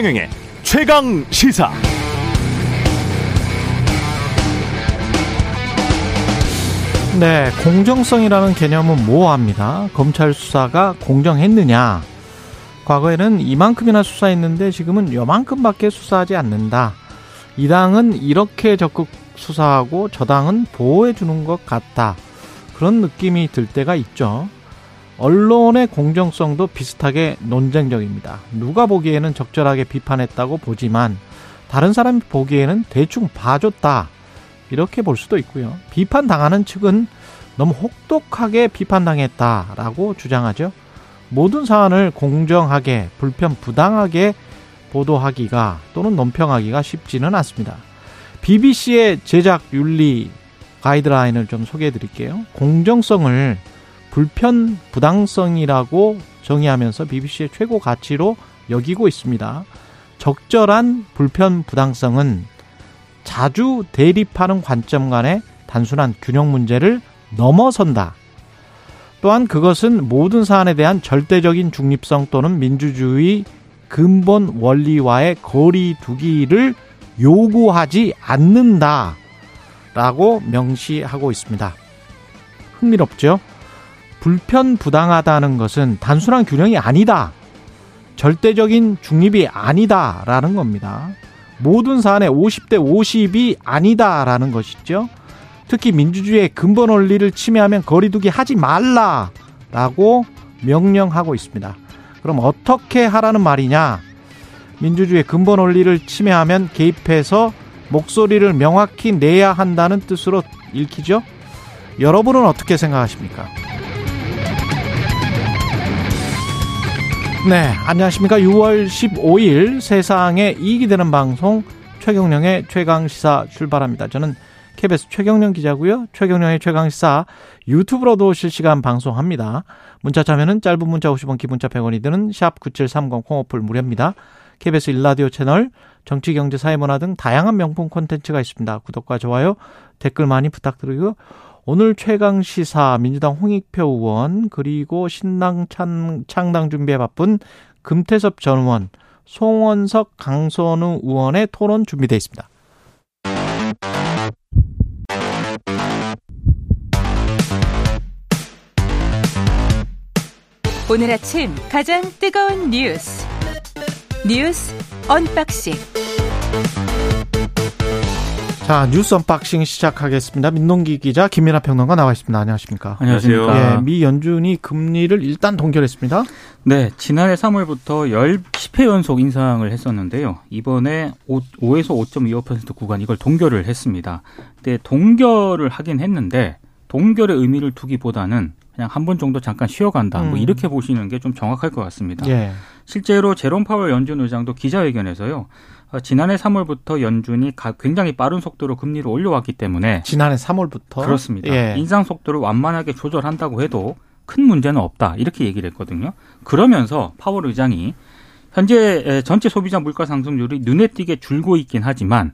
최경영의 최강 시사. 네, 공정성이라는 개념은 모호합니다. 검찰 수사가 공정했느냐? 과거에는 이만큼이나 수사했는데 지금은 요만큼밖에 수사하지 않는다. 이 당은 이렇게 적극 수사하고 저 당은 보호해 주는 것 같다. 그런 느낌이 들 때가 있죠. 언론의 공정성도 비슷하게 논쟁적입니다. 누가 보기에는 적절하게 비판했다고 보지만 다른 사람이 보기에는 대충 봐줬다. 이렇게 볼 수도 있고요. 비판당하는 측은 너무 혹독하게 비판당했다라고 주장하죠. 모든 사안을 공정하게, 불편 부당하게 보도하기가 또는 논평하기가 쉽지는 않습니다. BBC의 제작 윤리 가이드라인을 좀 소개해 드릴게요. 공정성을 불편 부당성이라고 정의하면서 BBC의 최고 가치로 여기고 있습니다. 적절한 불편 부당성은 자주 대립하는 관점 간의 단순한 균형 문제를 넘어선다. 또한 그것은 모든 사안에 대한 절대적인 중립성 또는 민주주의 근본 원리와의 거리 두기를 요구하지 않는다. 라고 명시하고 있습니다. 흥미롭죠? 불편 부당하다는 것은 단순한 균형이 아니다. 절대적인 중립이 아니다라는 겁니다. 모든 사안에 50대 50이 아니다라는 것이죠. 특히 민주주의의 근본 원리를 침해하면 거리두기 하지 말라라고 명령하고 있습니다. 그럼 어떻게 하라는 말이냐? 민주주의의 근본 원리를 침해하면 개입해서 목소리를 명확히 내야 한다는 뜻으로 읽히죠? 여러분은 어떻게 생각하십니까? 네, 안녕하십니까. 6월 15일 세상에 이익이 되는 방송 최경령의 최강시사 출발합니다. 저는 KBS 최경령 기자고요. 최경령의 최강시사 유튜브로도 실시간 방송합니다. 문자 참여는 짧은 문자 50원, 기본자 100원이 드는 샵 9730 콩오플 무료입니다. KBS 일라디오 채널 정치, 경제, 사회, 문화 등 다양한 명품 콘텐츠가 있습니다. 구독과 좋아요, 댓글 많이 부탁드리고요. 오늘 최강 시사 민주당 홍익표 의원 그리고 신당 창, 창당 준비에 바쁜 금태섭 전 의원, 송원석 강선우 의원의 토론 준비되어 있습니다. 오늘 아침 가장 뜨거운 뉴스 뉴스 unboxing 자, 뉴스 unboxing 시작하겠습니다. 민동기 기자, 김민아 평론가 나와 있습니다. 안녕하십니까? 안녕하세요. 예, 미 연준이 금리를 일단 동결했습니다. 네, 지난해 3월부터 10회 연속 인상을 했었는데요. 이번에 5, 5에서 5.25% 구간 이걸 동결을 했습니다. 근데 동결을 하긴 했는데 동결의 의미를 두기보다는 그냥 한 번 정도 잠깐 쉬어간다. 뭐 음. 뭐 이렇게 보시는 게 좀 정확할 것 같습니다. 예. 실제로 제롬 파월 연준 의장도 기자회견에서요. 어, 지난해 3월부터 연준이 굉장히 빠른 속도로 금리를 올려왔기 때문에 지난해 3월부터 그렇습니다. 예. 인상 속도를 완만하게 조절한다고 해도 큰 문제는 없다 이렇게 얘기를 했거든요. 그러면서 파월 의장이 현재 전체 소비자 물가 상승률이 눈에 띄게 줄고 있긴 하지만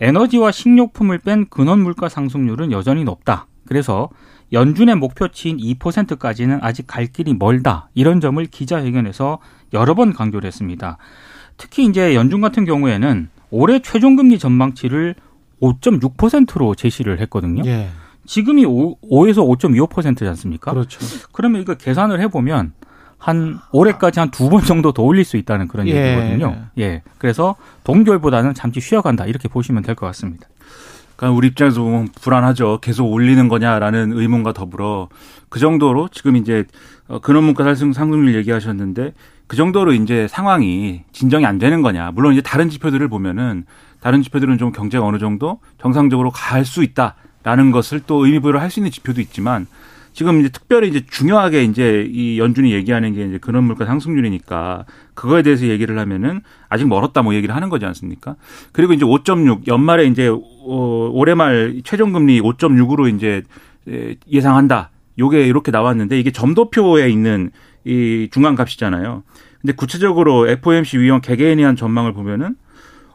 에너지와 식료품을 뺀 근원 물가 상승률은 여전히 높다. 그래서 연준의 목표치인 2%까지는 아직 갈 길이 멀다. 이런 점을 기자회견에서 여러 번 강조를 했습니다. 특히 이제 연준 같은 경우에는 올해 최종금리 전망치를 5.6%로 제시를 했거든요. 예. 지금이 5, 5에서 5.25%지 않습니까? 그렇죠. 그러면 이거 계산을 해보면 한 올해까지 한 두 번 정도 더 올릴 수 있다는 그런 예. 얘기거든요. 예. 그래서 동결보다는 잠시 쉬어간다 이렇게 보시면 될 것 같습니다. 그러니까 우리 입장에서 보면 불안하죠. 계속 올리는 거냐라는 의문과 더불어 그 정도로 지금 이제 어, 근원문가 상승률 얘기하셨는데 그 정도로 이제 상황이 진정이 안 되는 거냐. 물론 이제 다른 지표들을 보면은 다른 지표들은 좀 경제가 어느 정도 정상적으로 갈 수 있다라는 것을 또 의미 부여를 할 수 있는 지표도 있지만 지금 이제 특별히 이제 중요하게 이제 이 연준이 얘기하는 게 이제 근원 물가 상승률이니까 그거에 대해서 얘기를 하면은 아직 멀었다 뭐 얘기를 하는 거지 않습니까? 그리고 이제 5.6 연말에 이제 어 올해 말 최종 금리 5.6으로 이제 예상한다. 요게 이렇게 나왔는데 이게 점도표에 있는 이 중간 값이잖아요. 근데 구체적으로 FOMC 위원 개개인이 한 전망을 보면은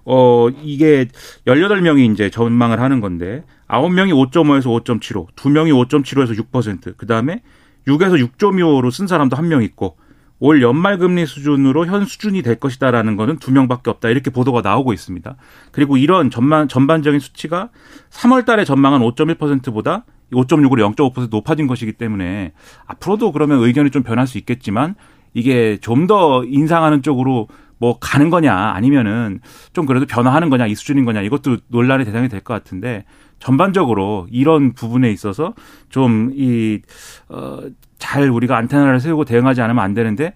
어 이게 18명이 이제 전망을 하는 건데 9명이 5.5에서 5.75, 2명이 5.75에서 6%, 그 다음에 6에서 6.25로 쓴 사람도 한 명 있고 올 연말 금리 수준으로 현 수준이 될 것이다라는 거는 두 명밖에 없다 이렇게 보도가 나오고 있습니다. 그리고 이런 전반 전반적인 수치가 3월 달에 전망한 5.1%보다 5.6으로 0.5% 높아진 것이기 때문에 앞으로도 그러면 의견이 좀 변할 수 있겠지만 이게 좀 더 인상하는 쪽으로 뭐 가는 거냐 아니면은 좀 그래도 변화하는 거냐 이 수준인 거냐 이것도 논란의 대상이 될 것 같은데 전반적으로 이런 부분에 있어서 좀 이 어 잘 우리가 안테나를 세우고 대응하지 않으면 안 되는데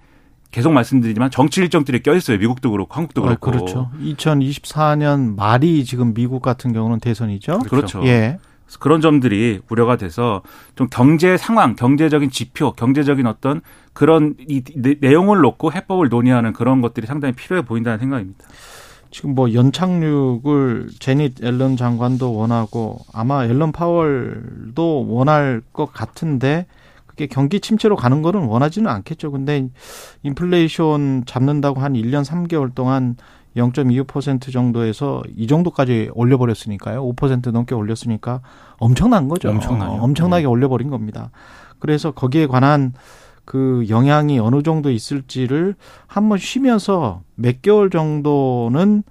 계속 말씀드리지만 정치 일정들이 껴 있어요. 미국도 그렇고 한국도 그렇고. 아, 그렇죠. 2024년 말이 지금 미국 같은 경우는 대선이죠. 그렇죠. 예. 그런 점들이 우려가 돼서 좀 경제 상황, 경제적인 지표, 경제적인 어떤 그런 이 내용을 놓고 해법을 논의하는 그런 것들이 상당히 필요해 보인다는 생각입니다. 지금 뭐 연착륙을 제닛 앨런 장관도 원하고 아마 앨런 파월도 원할 것 같은데 그게 경기 침체로 가는 거는 원하지는 않겠죠. 근데 인플레이션 잡는다고 한 1년 3개월 동안 0.25% 정도에서 이 정도까지 올려버렸으니까요. 5% 넘게 올렸으니까 엄청난 거죠. 엄청나요. 어, 엄청나게 네. 올려버린 겁니다. 그래서 거기에 관한 그 영향이 어느 정도 있을지를 한번 쉬면서 몇 개월 정도는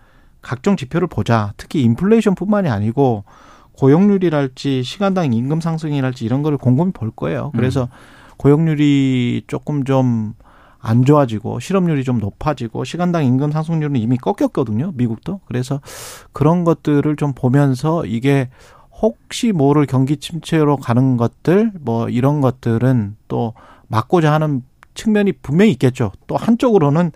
각종 지표를 보자. 특히 인플레이션뿐만이 아니고 고용률이랄지 시간당 임금 상승이랄지 이런 거를 곰곰이 볼 거예요. 그래서 고용률이 조금 좀 안 좋아지고 실업률이 좀 높아지고 시간당 임금 상승률은 이미 꺾였거든요. 미국도. 그래서 그런 것들을 좀 보면서 이게 혹시 모를 경기 침체로 가는 것들 뭐 이런 것들은 또 막고자 하는 측면이 분명히 있겠죠. 또 한쪽으로는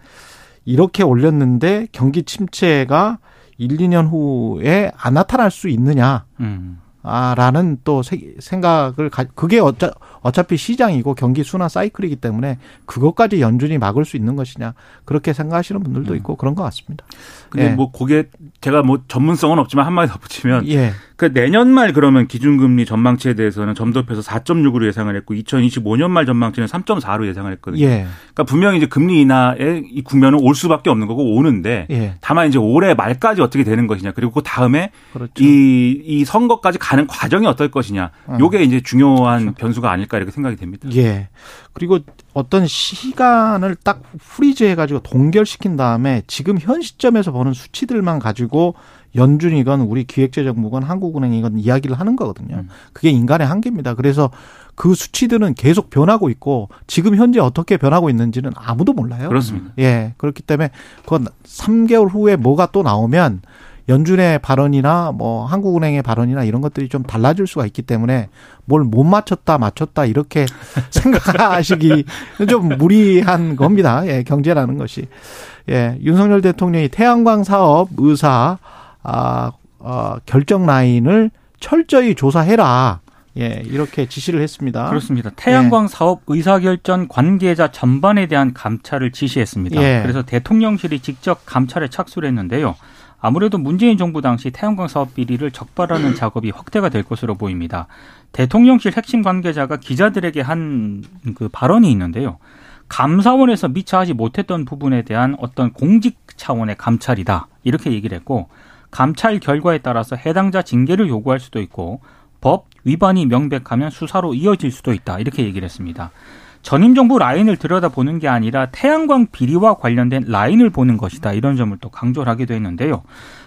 이렇게 올렸는데 경기 침체가 1, 2년 후에 안 나타날 수 있느냐. 음. 아, 라는 또 세- 생각을, 가, 그게 어차, 어차피 시장이고 경기 순환 사이클이기 때문에 그것까지 연준이 막을 수 있는 것이냐. 그렇게 생각하시는 분들도 있고 그런 것 같습니다. 근데 예. 뭐 그게 제가 뭐 전문성은 없지만 한마디 덧붙이면 예. 그 내년 말 그러면 기준금리 전망치에 대해서는 점도표에서 4.6으로 예상을 했고 2025년 말 전망치는 3.4로 예상을 했거든요. 예. 그러니까 분명히 이제 금리 인하의 이 국면은 올 수밖에 없는 거고 오는데 예. 다만 이제 올해 말까지 어떻게 되는 것이냐 그리고 그 다음에 그렇죠. 이, 이 선거까지 가는 과정이 어떨 것이냐 어. 요게 이제 중요한 변수가 아닐까 이렇게 생각이 됩니다. 예. 그리고 어떤 시간을 딱 freeze 해 가지고 동결시킨 다음에 지금 현 시점에서 보는 수치들만 가지고 연준이건 우리 기획재정부건 한국은행이건 이야기를 하는 거거든요. 음. 그게 인간의 한계입니다. 그래서 그 수치들은 계속 변하고 있고 지금 현재 어떻게 변하고 있는지는 아무도 몰라요. 그렇습니다. 예. 그렇기 때문에 그건 3개월 후에 뭐가 또 나오면 연준의 발언이나 뭐 한국은행의 발언이나 이런 것들이 좀 달라질 수가 있기 때문에 뭘 못 맞췄다 맞췄다 이렇게 생각하시기 좀 무리한 겁니다. 예, 경제라는 것이. 예, 윤석열 대통령이 태양광 사업 의사 아, 어, 결정 라인을 철저히 조사해라. 예, 이렇게 지시를 했습니다. 그렇습니다. 태양광 사업 의사결정 관계자 전반에 대한 감찰을 지시했습니다. 예. 그래서 대통령실이 직접 감찰에 착수를 했는데요. 아무래도 문재인 정부 당시 태양광 사업 비리를 적발하는 작업이 확대가 될 것으로 보입니다. 대통령실 핵심 관계자가 기자들에게 한 그 발언이 있는데요. 감사원에서 미처 하지 못했던 부분에 대한 어떤 공직 차원의 감찰이다. 이렇게 얘기를 했고 감찰 결과에 따라서 해당자 징계를 요구할 수도 있고 법 위반이 명백하면 수사로 이어질 수도 있다. 이렇게 얘기를 했습니다. 전임 정부 라인을 들여다보는 게 아니라 태양광 비리와 관련된 라인을 보는 것이다. 이런 점을 또 강조를 하기도 했는데요.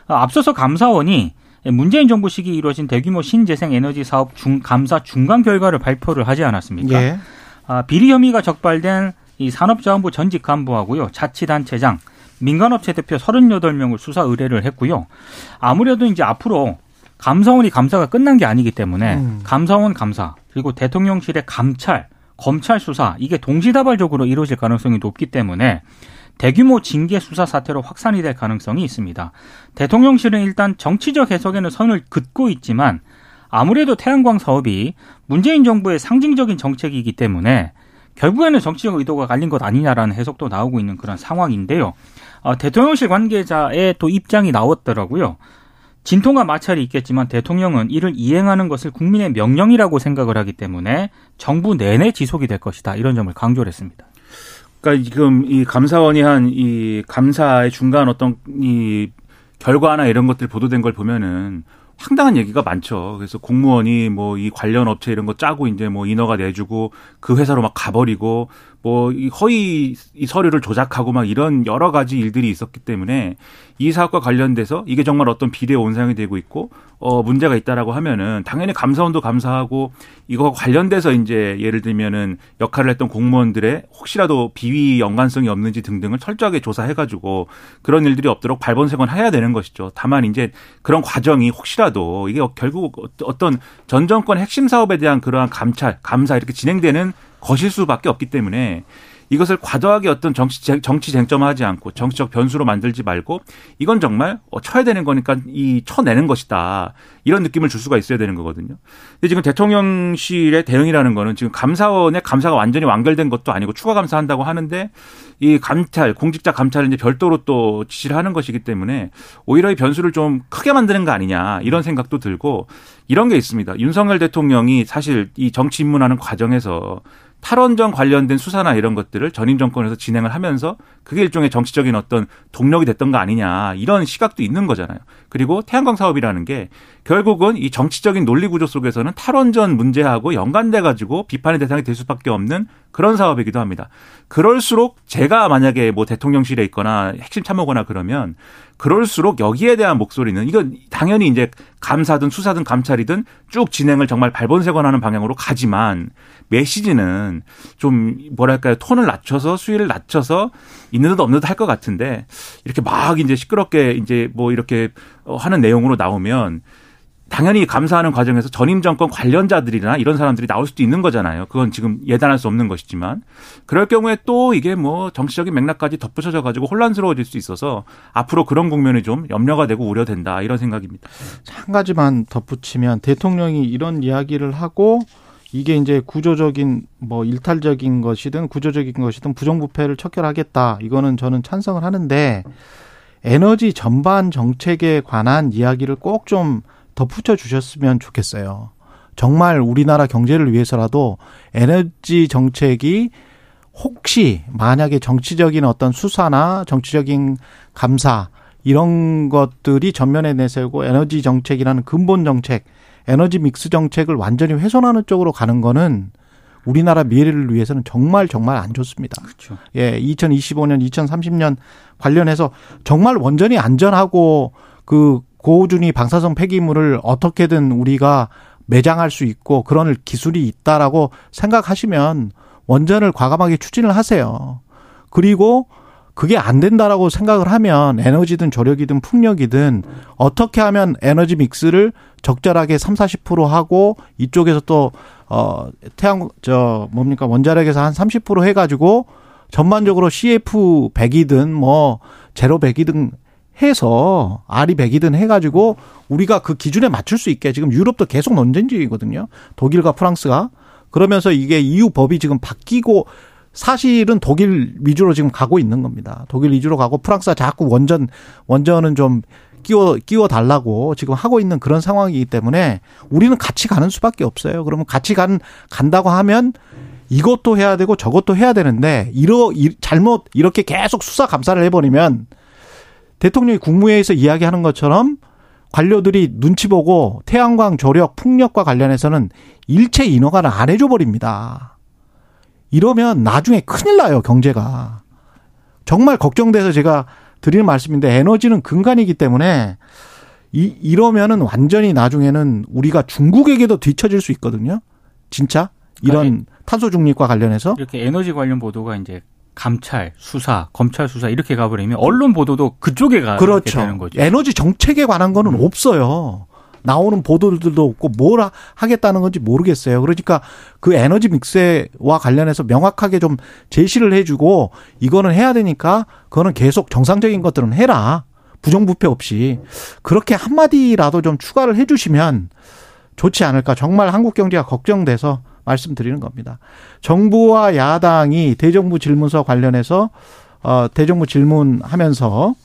아, 앞서서 감사원이 문재인 정부 시기 이루어진 대규모 신재생 에너지 사업 중 감사 중간 결과를 발표를 하지 않았습니까? 예. 아, 비리 혐의가 적발된 이 산업자원부 전직 간부하고요. 자치단체장, 민간업체 대표 38명을 수사 의뢰를 했고요. 아무래도 이제 앞으로 감사원이 감사가 끝난 게 아니기 때문에 음. 감사원 감사 그리고 대통령실의 감찰, 검찰 수사 이게 동시다발적으로 이루어질 가능성이 높기 때문에 대규모 징계 수사 사태로 확산이 될 가능성이 있습니다. 대통령실은 일단 정치적 해석에는 선을 긋고 있지만 아무래도 태양광 사업이 문재인 정부의 상징적인 정책이기 때문에 결국에는 정치적 의도가 갈린 것 아니냐라는 해석도 나오고 있는 그런 상황인데요. 어, 대통령실 관계자의 또 입장이 나왔더라고요. 진통과 마찰이 있겠지만 대통령은 이를 이행하는 것을 국민의 명령이라고 생각을 하기 때문에 정부 내내 지속이 될 것이다. 이런 점을 강조를 했습니다. 그러니까 지금 이 감사원이 한 이 감사의 중간 어떤 이 결과나 이런 것들 보도된 걸 보면은 황당한 얘기가 많죠. 그래서 공무원이 뭐 이 관련 업체 이런 거 짜고 이제 뭐 인허가 내주고 그 회사로 막 가버리고 뭐이 허위 이 서류를 조작하고 막 이런 여러 가지 일들이 있었기 때문에 이 사업과 관련돼서 이게 정말 어떤 비례 온상이 되고 있고 어 문제가 있다라고 하면은 당연히 감사원도 감사하고 이거 관련돼서 이제 예를 들면은 역할을 했던 공무원들의 혹시라도 비위 연관성이 없는지 등등을 철저하게 조사해 가지고 그런 일들이 없도록 발본색원 해야 되는 것이죠. 다만 이제 그런 과정이 혹시라도 이게 결국 어떤 전 정권 핵심 사업에 대한 그러한 감찰, 감사 이렇게 진행되는 것일 수밖에 없기 때문에 이것을 과도하게 어떤 정치 정치 쟁점화하지 않고 정치적 변수로 만들지 말고 이건 정말 어, 쳐야 되는 거니까 이 쳐내는 것이다 이런 느낌을 줄 수가 있어야 되는 거거든요. 근데 지금 대통령실의 대응이라는 거는 지금 감사원의 감사가 완전히 완결된 것도 아니고 추가 감사한다고 하는데 이 감찰 공직자 감찰을 이제 별도로 또 지시를 하는 것이기 때문에 오히려 이 변수를 좀 크게 만드는 거 아니냐 이런 생각도 들고 이런 게 있습니다. 윤석열 대통령이 사실 이 정치 입문하는 과정에서 탈원전 관련된 수사나 이런 것들을 전임 정권에서 진행을 하면서 그게 일종의 정치적인 어떤 동력이 됐던 거 아니냐 이런 시각도 있는 거잖아요. 그리고 태양광 사업이라는 게 결국은 이 정치적인 논리 구조 속에서는 탈원전 문제하고 연관돼 가지고 비판의 대상이 될 수밖에 없는 그런 사업이기도 합니다. 그럴수록 제가 만약에 뭐 대통령실에 있거나 핵심 참모거나 그러면 그럴수록 여기에 대한 목소리는 이건 당연히 이제 감사든 수사든 감찰이든 쭉 진행을 정말 발본색원하는 방향으로 가지만 메시지는 좀 뭐랄까요? 톤을 낮춰서 수위를 낮춰서 있는 듯 없는 듯 할 것 같은데 이렇게 막 이제 시끄럽게 이제 뭐 이렇게 하는 내용으로 나오면 당연히 감사하는 과정에서 전임 정권 관련자들이나 이런 사람들이 나올 수도 있는 거잖아요. 그건 지금 예단할 수 없는 것이지만 그럴 경우에 또 이게 뭐 정치적인 맥락까지 덧붙여져 가지고 혼란스러워질 수 있어서 앞으로 그런 국면이 좀 염려가 되고 우려된다 이런 생각입니다. 한 가지만 덧붙이면 대통령이 이런 이야기를 하고 이게 이제 구조적인 뭐 일탈적인 것이든 구조적인 것이든 부정부패를 척결하겠다. 이거는 저는 찬성을 하는데 에너지 전반 정책에 관한 이야기를 꼭좀 덧붙여 주셨으면 좋겠어요. 정말 우리나라 경제를 위해서라도 에너지 정책이 혹시 만약에 정치적인 어떤 수사나 정치적인 감사 이런 것들이 전면에 내세우고 에너지 정책이라는 근본 정책, 에너지 믹스 정책을 완전히 훼손하는 쪽으로 가는 거는 우리나라 미래를 위해서는 정말 정말 안 좋습니다. 그렇죠. 예, 2025년, 2030년 관련해서 정말 원전이 안전하고 그 고준위 방사성 폐기물을 어떻게든 우리가 매장할 수 있고 그런 기술이 있다라고 생각하시면 원전을 과감하게 추진을 하세요. 그리고 그게 안 된다라고 생각을 하면 에너지든 조력이든 풍력이든 어떻게 하면 에너지 믹스를 적절하게 3, 40% 하고 이쪽에서 또 어, 태양 저 뭡니까 원자력에서 한 30%해 가지고 전반적으로 CF 100이든 뭐 제로 100이든 해서 아리 백이든 해가지고 우리가 그 기준에 맞출 수 있게 지금 유럽도 계속 논쟁 중이거든요. 독일과 프랑스가 그러면서 이게 EU 법이 지금 바뀌고 사실은 독일 위주로 지금 가고 있는 겁니다. 독일 위주로 가고 프랑스가 자꾸 원전 원전은 좀 끼워 끼워 달라고 지금 하고 있는 그런 상황이기 때문에 우리는 같이 가는 수밖에 없어요. 그러면 같이 간 간다고 하면 이것도 해야 되고 저것도 해야 되는데 이러 잘못 이렇게 계속 수사 감사를 해버리면 대통령이 국무회의에서 이야기하는 것처럼 관료들이 눈치 보고 태양광 조력 풍력과 관련해서는 일체 인허가를 안 해줘 버립니다. 이러면 나중에 큰일 나요 경제가. 정말 걱정돼서 제가 드리는 말씀인데 에너지는 근간이기 때문에 이 이러면은 완전히 나중에는 우리가 중국에게도 뒤처질 수 있거든요. 진짜 이런 그러니까 탄소 중립과 관련해서 이렇게 에너지 관련 보도가 이제 감찰, 수사, 검찰 수사 이렇게 가버리면 언론 보도도 그쪽에 가게 그렇죠. 되는 거죠. 에너지 정책에 관한 거는 음. 없어요. 나오는 보도들도 없고 뭘 하겠다는 건지 모르겠어요. 그러니까 그 에너지 믹스와 관련해서 명확하게 좀 제시를 해주고 이거는 해야 되니까 그거는 계속 정상적인 것들은 해라. 부정부패 없이 그렇게 한마디라도 좀 추가를 해주시면 좋지 않을까. 정말 한국 경제가 걱정돼서 말씀드리는 겁니다. 정부와 야당이 대정부 질문서 관련해서 어 대정부 질문하면서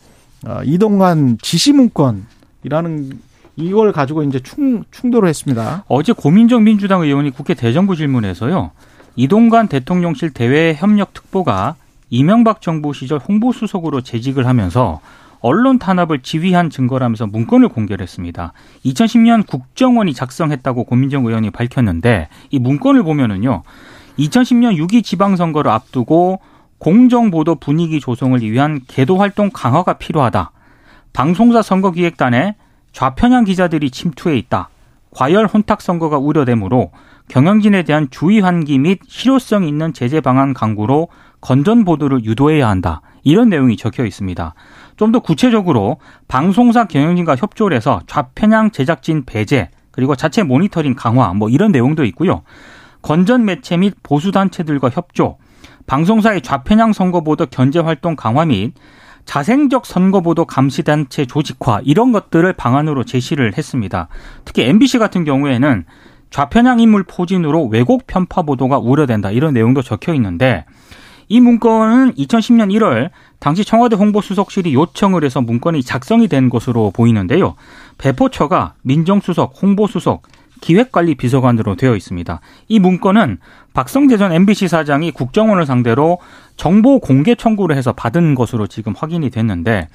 어 이동관 지시 문건이라는 이걸 가지고 이제 충, 충돌을 했습니다. 어제 고민정 민주당 의원이 국회 대정부 질문에서요. 이동관 대통령실 대외 협력 특보가 이명박 정부 시절 홍보 수석으로 재직을 하면서 언론 탄압을 지휘한 증거라면서 문건을 공개를 했습니다. 2010년 국정원이 작성했다고 고민정 의원이 밝혔는데 이 문건을 보면은요. 2010년 6.2 지방선거를 앞두고 공정보도 분위기 조성을 위한 개도 활동 강화가 필요하다. 방송사 선거기획단에 좌편향 기자들이 침투해 있다. 과열 혼탁 선거가 우려되므로 경영진에 대한 주의 환기 및 실효성 있는 제재 방안 강구로 건전 보도를 유도해야 한다. 이런 내용이 적혀 있습니다. 좀 더 구체적으로 방송사 경영진과 협조를 해서 좌편향 제작진 배제 그리고 자체 모니터링 강화 뭐 이런 내용도 있고요. 건전 매체 및 보수 단체들과 협조, 방송사의 좌편향 선거보도 견제 활동 강화 및 자생적 선거보도 감시단체 조직화 이런 것들을 방안으로 제시를 했습니다. 특히 MBC 같은 경우에는 좌편향 인물 포진으로 왜곡 편파 보도가 우려된다 이런 내용도 적혀 있는데 이 문건은 2010년 1월 당시 청와대 홍보수석실이 요청을 해서 문건이 작성이 된 것으로 보이는데요. 배포처가 민정수석, 홍보수석, 기획관리 비서관으로 되어 있습니다. 이 문건은 박성재 전 MBC 사장이 국정원을 상대로 정보 공개 청구를 해서 받은 것으로 지금 확인이 됐는데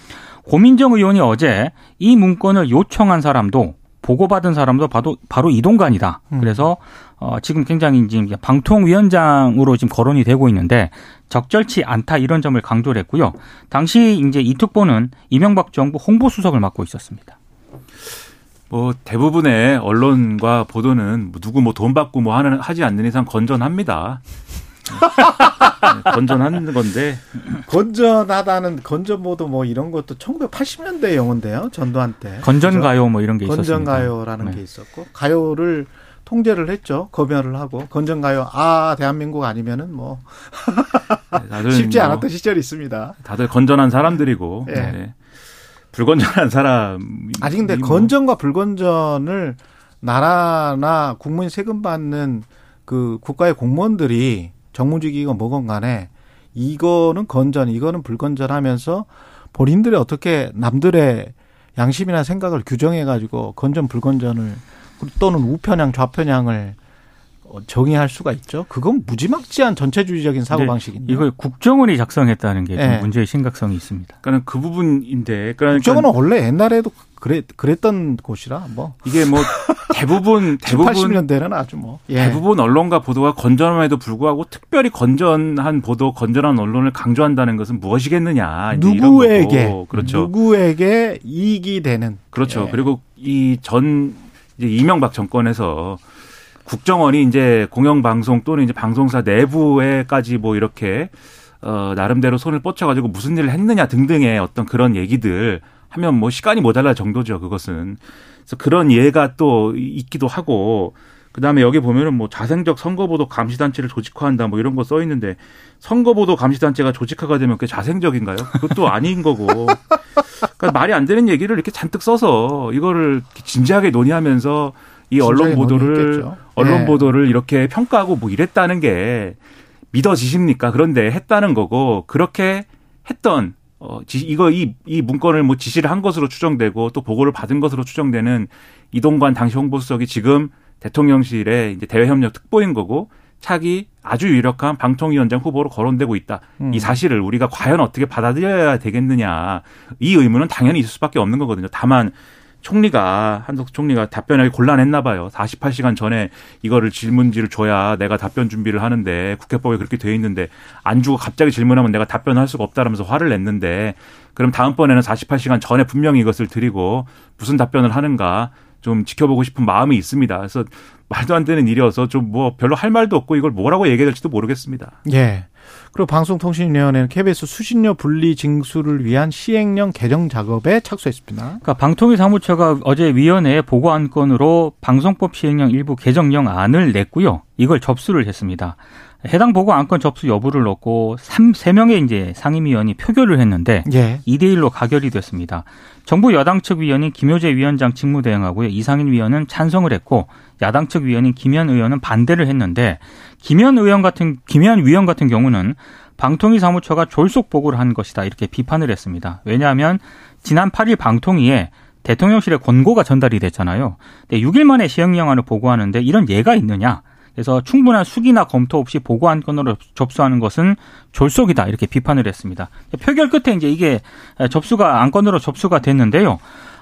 고민정 의원이 어제 이 문건을 요청한 사람도 보고받은 사람도 바로, 바로 이동관이다. 음. 그래서 어, 지금 굉장히 지금 방통위원장으로 지금 거론이 되고 있는데 적절치 않다 이런 점을 강조를 했고요. 당시 이제 이 특보는 이명박 정부 홍보수석을 맡고 있었습니다. 뭐 대부분의 언론과 보도는 뭐 누구 뭐 돈 받고 뭐 하는 하지 않는 이상 건전합니다. 네, 건전한 건데 건전하다는 건전보도 뭐 이런 것도 1980년대 영어인데요 전두환 때 건전가요 뭐 이런 게. 건전가요라는 네. 게 있었고 가요를 통제를 했죠 검열을 하고 건전가요 아 대한민국 아니면은 뭐 네, 쉽지 뭐 않았던 시절이 있습니다. 다들 건전한 사람들이고 네. 네. 불건전한 사람. 아니 근데 뭐. 건전과 불건전을 나라나 국민 세금 받는 그 국가의 공무원들이 정무직이건 뭐건 간에 이거는 건전, 이거는 불건전하면서 본인들이 어떻게 남들의 양심이나 생각을 규정해 가지고 건전 불건전을 또는 우편향 좌편향을 어, 정의할 수가 있죠. 그건 무지막지한 전체주의적인 사고 방식인데 이걸 국정원이 작성했다는 게 네. 문제의 심각성이 있습니다. 그러니까 그 부분인데 그러니까 국정원은 원래 옛날에도 그래 그랬던 곳이라 뭐 이게 뭐 대부분 대부분 80년대는 아주 뭐 예. 대부분 언론과 보도가 건전함에도 불구하고 특별히 건전한 보도, 건전한 언론을 강조한다는 것은 무엇이겠느냐 누구에게 그렇죠 누구에게 이익이 되는 그렇죠. 예. 그리고 이전 이제 이명박 정권에서 국정원이 이제 공영방송 또는 이제 방송사 내부에까지 뭐 이렇게 어 나름대로 손을 뻗쳐가지고 무슨 일을 했느냐 등등의 어떤 그런 얘기들 하면 뭐 시간이 모자랄 정도죠 그것은 그래서 그런 예가 또 있기도 하고 그다음에 여기 보면은 뭐 자생적 선거보도 감시단체를 조직화한다 뭐 이런 거 써 있는데 선거보도 감시단체가 조직화가 되면 그게 자생적인가요? 그것도 아닌 거고. 그러니까 말이 안 되는 얘기를 이렇게 잔뜩 써서 이거를 진지하게 논의하면서 이 언론 보도를 언론 네. 보도를 이렇게 평가하고 뭐 이랬다는 게 믿어지십니까? 그런데 했다는 거고 그렇게 했던 어 이거 이 이 문건을 뭐 지시를 한 것으로 추정되고 또 보고를 받은 것으로 추정되는 이동관 당시 홍보수석이 지금 대통령실에 이제 대외협력 특보인 거고 차기 아주 유력한 방통위원장 후보로 거론되고 있다. 음. 이 사실을 우리가 과연 어떻게 받아들여야 되겠느냐. 이 의문은 당연히 있을 수밖에 없는 거거든요. 다만 총리가 한덕수 총리가 답변하기 곤란했나 봐요. 48시간 전에 이거를 질문지를 줘야 내가 답변 준비를 하는데 국회법에 그렇게 돼 있는데 안 주고 갑자기 질문하면 내가 답변할 수가 없다라면서 화를 냈는데 그럼 다음번에는 48시간 전에 분명히 이것을 드리고 무슨 답변을 하는가 좀 지켜보고 싶은 마음이 있습니다. 그래서 말도 안 되는 일이어서 좀 뭐 별로 할 말도 없고 이걸 뭐라고 얘기해야 될지도 모르겠습니다. 예. 그리고 방송통신위원회는 KBS 수신료 분리 징수를 위한 시행령 개정 작업에 착수했습니다. 그러니까 방통위 사무처가 어제 위원회에 보고 안건으로 방송법 시행령 일부 개정령 안을 냈고요. 이걸 접수를 했습니다. 해당 보고 안건 접수 여부를 넣고 3, 3명의 이제 상임위원이 표결을 했는데 예. 2대 1로 가결이 됐습니다. 정부 여당 측 위원인 김효재 위원장 직무대행하고요. 이상인 위원은 찬성을 했고 야당 측 위원인 김현 의원은 반대를 했는데 김현 의원 같은 김현 위원 같은 경우는 방통위 사무처가 졸속 보고를 한 것이다 이렇게 비판을 했습니다. 왜냐하면 지난 8일 방통위에 대통령실의 권고가 전달이 됐잖아요. 근데 6일 만에 시행령안을 보고하는데 이런 예가 있느냐? 그래서 충분한 수기나 검토 없이 보고 안건으로 접수하는 것은 졸속이다 이렇게 비판을 했습니다. 표결 끝에 이제 이게 접수가 안건으로 접수가 됐는데요.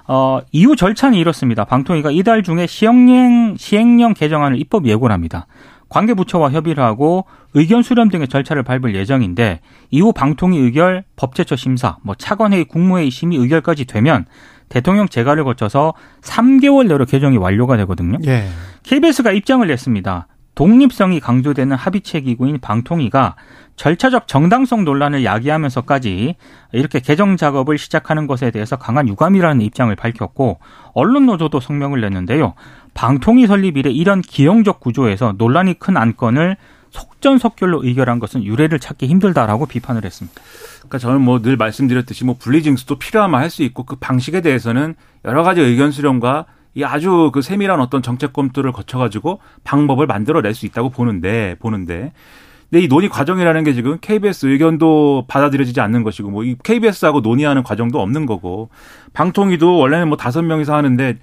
어, 이후 절차는 이렇습니다. 방통위가 이달 중에 시행령 시행령 개정안을 입법 예고를 합니다. 관계 부처와 협의를 하고 의견 수렴 등의 절차를 밟을 예정인데 이후 방통위 의결, 법제처 심사, 뭐 차관회의, 국무회의 심의 의결까지 되면 대통령 재가를 거쳐서 3개월 내로 개정이 완료가 되거든요. 예. KBS가 입장을 냈습니다. 독립성이 강조되는 합의체 기구인 방통위가 절차적 정당성 논란을 야기하면서까지 이렇게 개정 작업을 시작하는 것에 대해서 강한 유감이라는 입장을 밝혔고 언론 노조도 성명을 냈는데요. 방통위 설립 이래 이런 기형적 구조에서 논란이 큰 안건을 속전속결로 의결한 것은 유례를 찾기 힘들다라고 비판을 했습니다. 그러니까 저는 뭐 늘 말씀드렸듯이 뭐 분리징수도 필요하면 할 수 있고 그 방식에 대해서는 여러 가지 의견 수렴과 이 아주 그 세밀한 어떤 정책 검토를 거쳐가지고 방법을 만들어낼 수 있다고 보는데 보는데 근데 이 논의 과정이라는 게 지금 KBS 의견도 받아들여지지 않는 것이고 뭐 이 KBS하고 논의하는 과정도 없는 거고 방통위도 원래는 뭐 다섯 명이서 하는데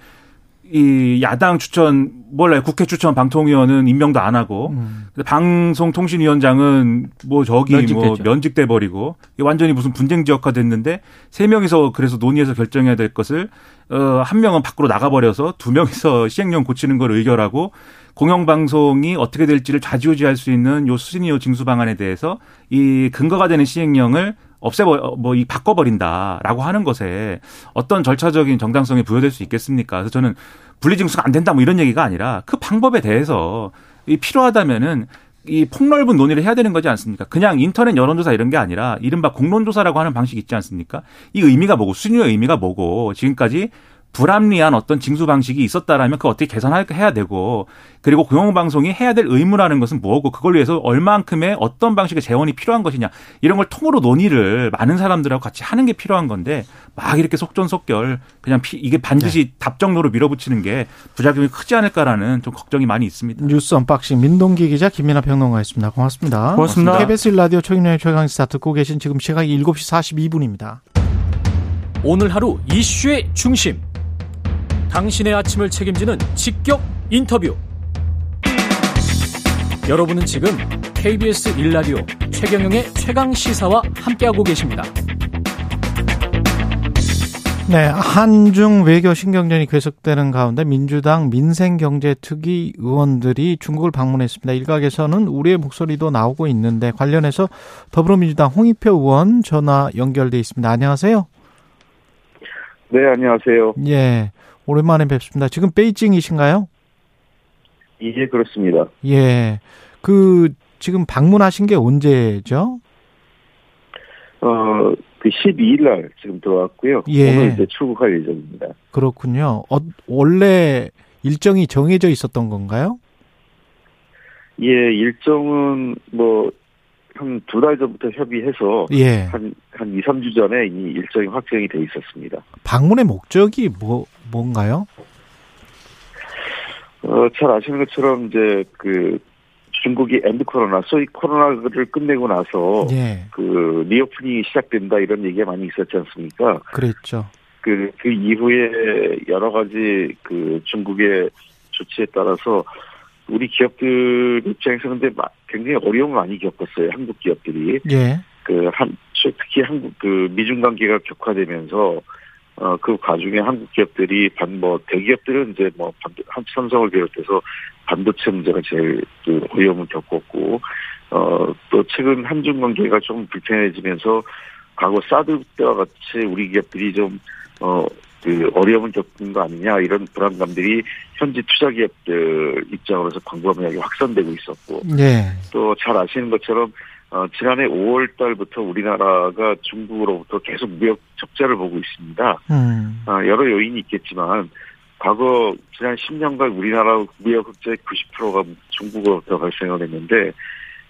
이 야당 추천 몰라요 국회 추천 방통위원은 임명도 안 하고 음. 방송통신위원장은 뭐 저기 뭐 면직됐죠. 면직돼 버리고 완전히 무슨 분쟁 지역화 됐는데 세 명이서 그래서 논의해서 결정해야 될 것을 어 한 명은 밖으로 나가 버려서 두 명이서 시행령 고치는 걸 의결하고 공영방송이 어떻게 될지를 좌지우지할 수 있는 요 수신료 징수 방안에 대해서 이 근거가 되는 시행령을 없애버 뭐 이 바꿔버린다라고 하는 것에 어떤 절차적인 정당성이 부여될 수 있겠습니까? 그래서 저는 분리징수가 안 된다 뭐 이런 얘기가 아니라 그 방법에 대해서 이 필요하다면은 이 폭넓은 논의를 해야 되는 거지 않습니까? 그냥 인터넷 여론조사 이런 게 아니라 이른바 공론조사라고 하는 방식이 있지 않습니까? 이 의미가 뭐고 수준의 의미가 뭐고 지금까지 불합리한 어떤 징수 방식이 있었다라면 그거 어떻게 개선해야 되고 그리고 공영방송이 해야 될 의무라는 것은 뭐고 그걸 위해서 얼만큼의 어떤 방식의 재원이 필요한 것이냐 이런 걸 통으로 논의를 많은 사람들하고 같이 하는 게 필요한 건데 막 이렇게 속전속결 그냥 피- 이게 반드시 답정너로 밀어붙이는 게 부작용이 크지 않을까라는 좀 걱정이 많이 있습니다. 뉴스 unboxing 민동기 기자 김민아 평론가였습니다. 고맙습니다. 고맙습니다. KBS 라디오 최경영의 최강시사 듣고 계신 지금 시각이 7시 42분입니다. 오늘 하루 이슈의 중심. 당신의 아침을 책임지는 직격 인터뷰. 여러분은 지금 KBS 일라디오 최경영의 최강 시사와 함께하고 계십니다. 네, 한중 외교 신경전이 계속되는 가운데 민주당 민생경제특위 의원들이 중국을 방문했습니다. 일각에서는 우리의 목소리도 나오고 있는데 관련해서 더불어민주당 홍익표 의원 전화 연결돼 있습니다. 안녕하세요. 네, 안녕하세요. 예, 오랜만에 뵙습니다. 지금 베이징이신가요? 예, 그렇습니다. 예, 그 지금 방문하신 게 언제죠? 어, 그 12일 날 지금 들어왔고요. 예. 오늘 이제 출국할 예정입니다. 그렇군요. 어, 원래 일정이 정해져 있었던 건가요? 예, 일정은 뭐, 한 두 달 전부터 협의해서 예. 한, 한 2, 3주 전에 이 일정이 확정이 돼 있었습니다. 방문의 목적이 뭐 뭔가요? 어, 잘 아시는 것처럼 이제 그 중국이 end 코로나, 소위 코로나를 끝내고 나서 예, 그 reopening이 시작된다 이런 얘기가 많이 있었지 않습니까? 그랬죠. 그, 그 이후에 여러 가지 그 중국의 조치에 따라서 우리 기업들 입장에서 근데 마- 굉장히 어려움을 많이 겪었어요. 한국 기업들이. 예, 그 한, 특히 한국 그 미중 관계가 격화되면서 어, 그 과중에 한국 기업들이 반, 뭐, 대기업들은 이제 뭐, 반도, 한, 삼성을 비롯해서 반도체 문제가 제일 그 어려움을 겪었고, 어, 또 최근 한중 관계가 좀 불편해지면서 과거 사드 때와 같이 우리 기업들이 좀, 어, 그 어려움을 겪는 거 아니냐 이런 불안감들이 현지 투자 기업들 입장으로서 광범위하게 확산되고 있었고 예, 또잘 아시는 것처럼 어, 지난해 5월 달부터 우리나라가 중국으로부터 계속 무역 적자를 보고 있습니다. 음, 아, 여러 요인이 있겠지만 과거 지난 10년간 우리나라 무역 흑자의 90%가 중국으로부터 발생을 했는데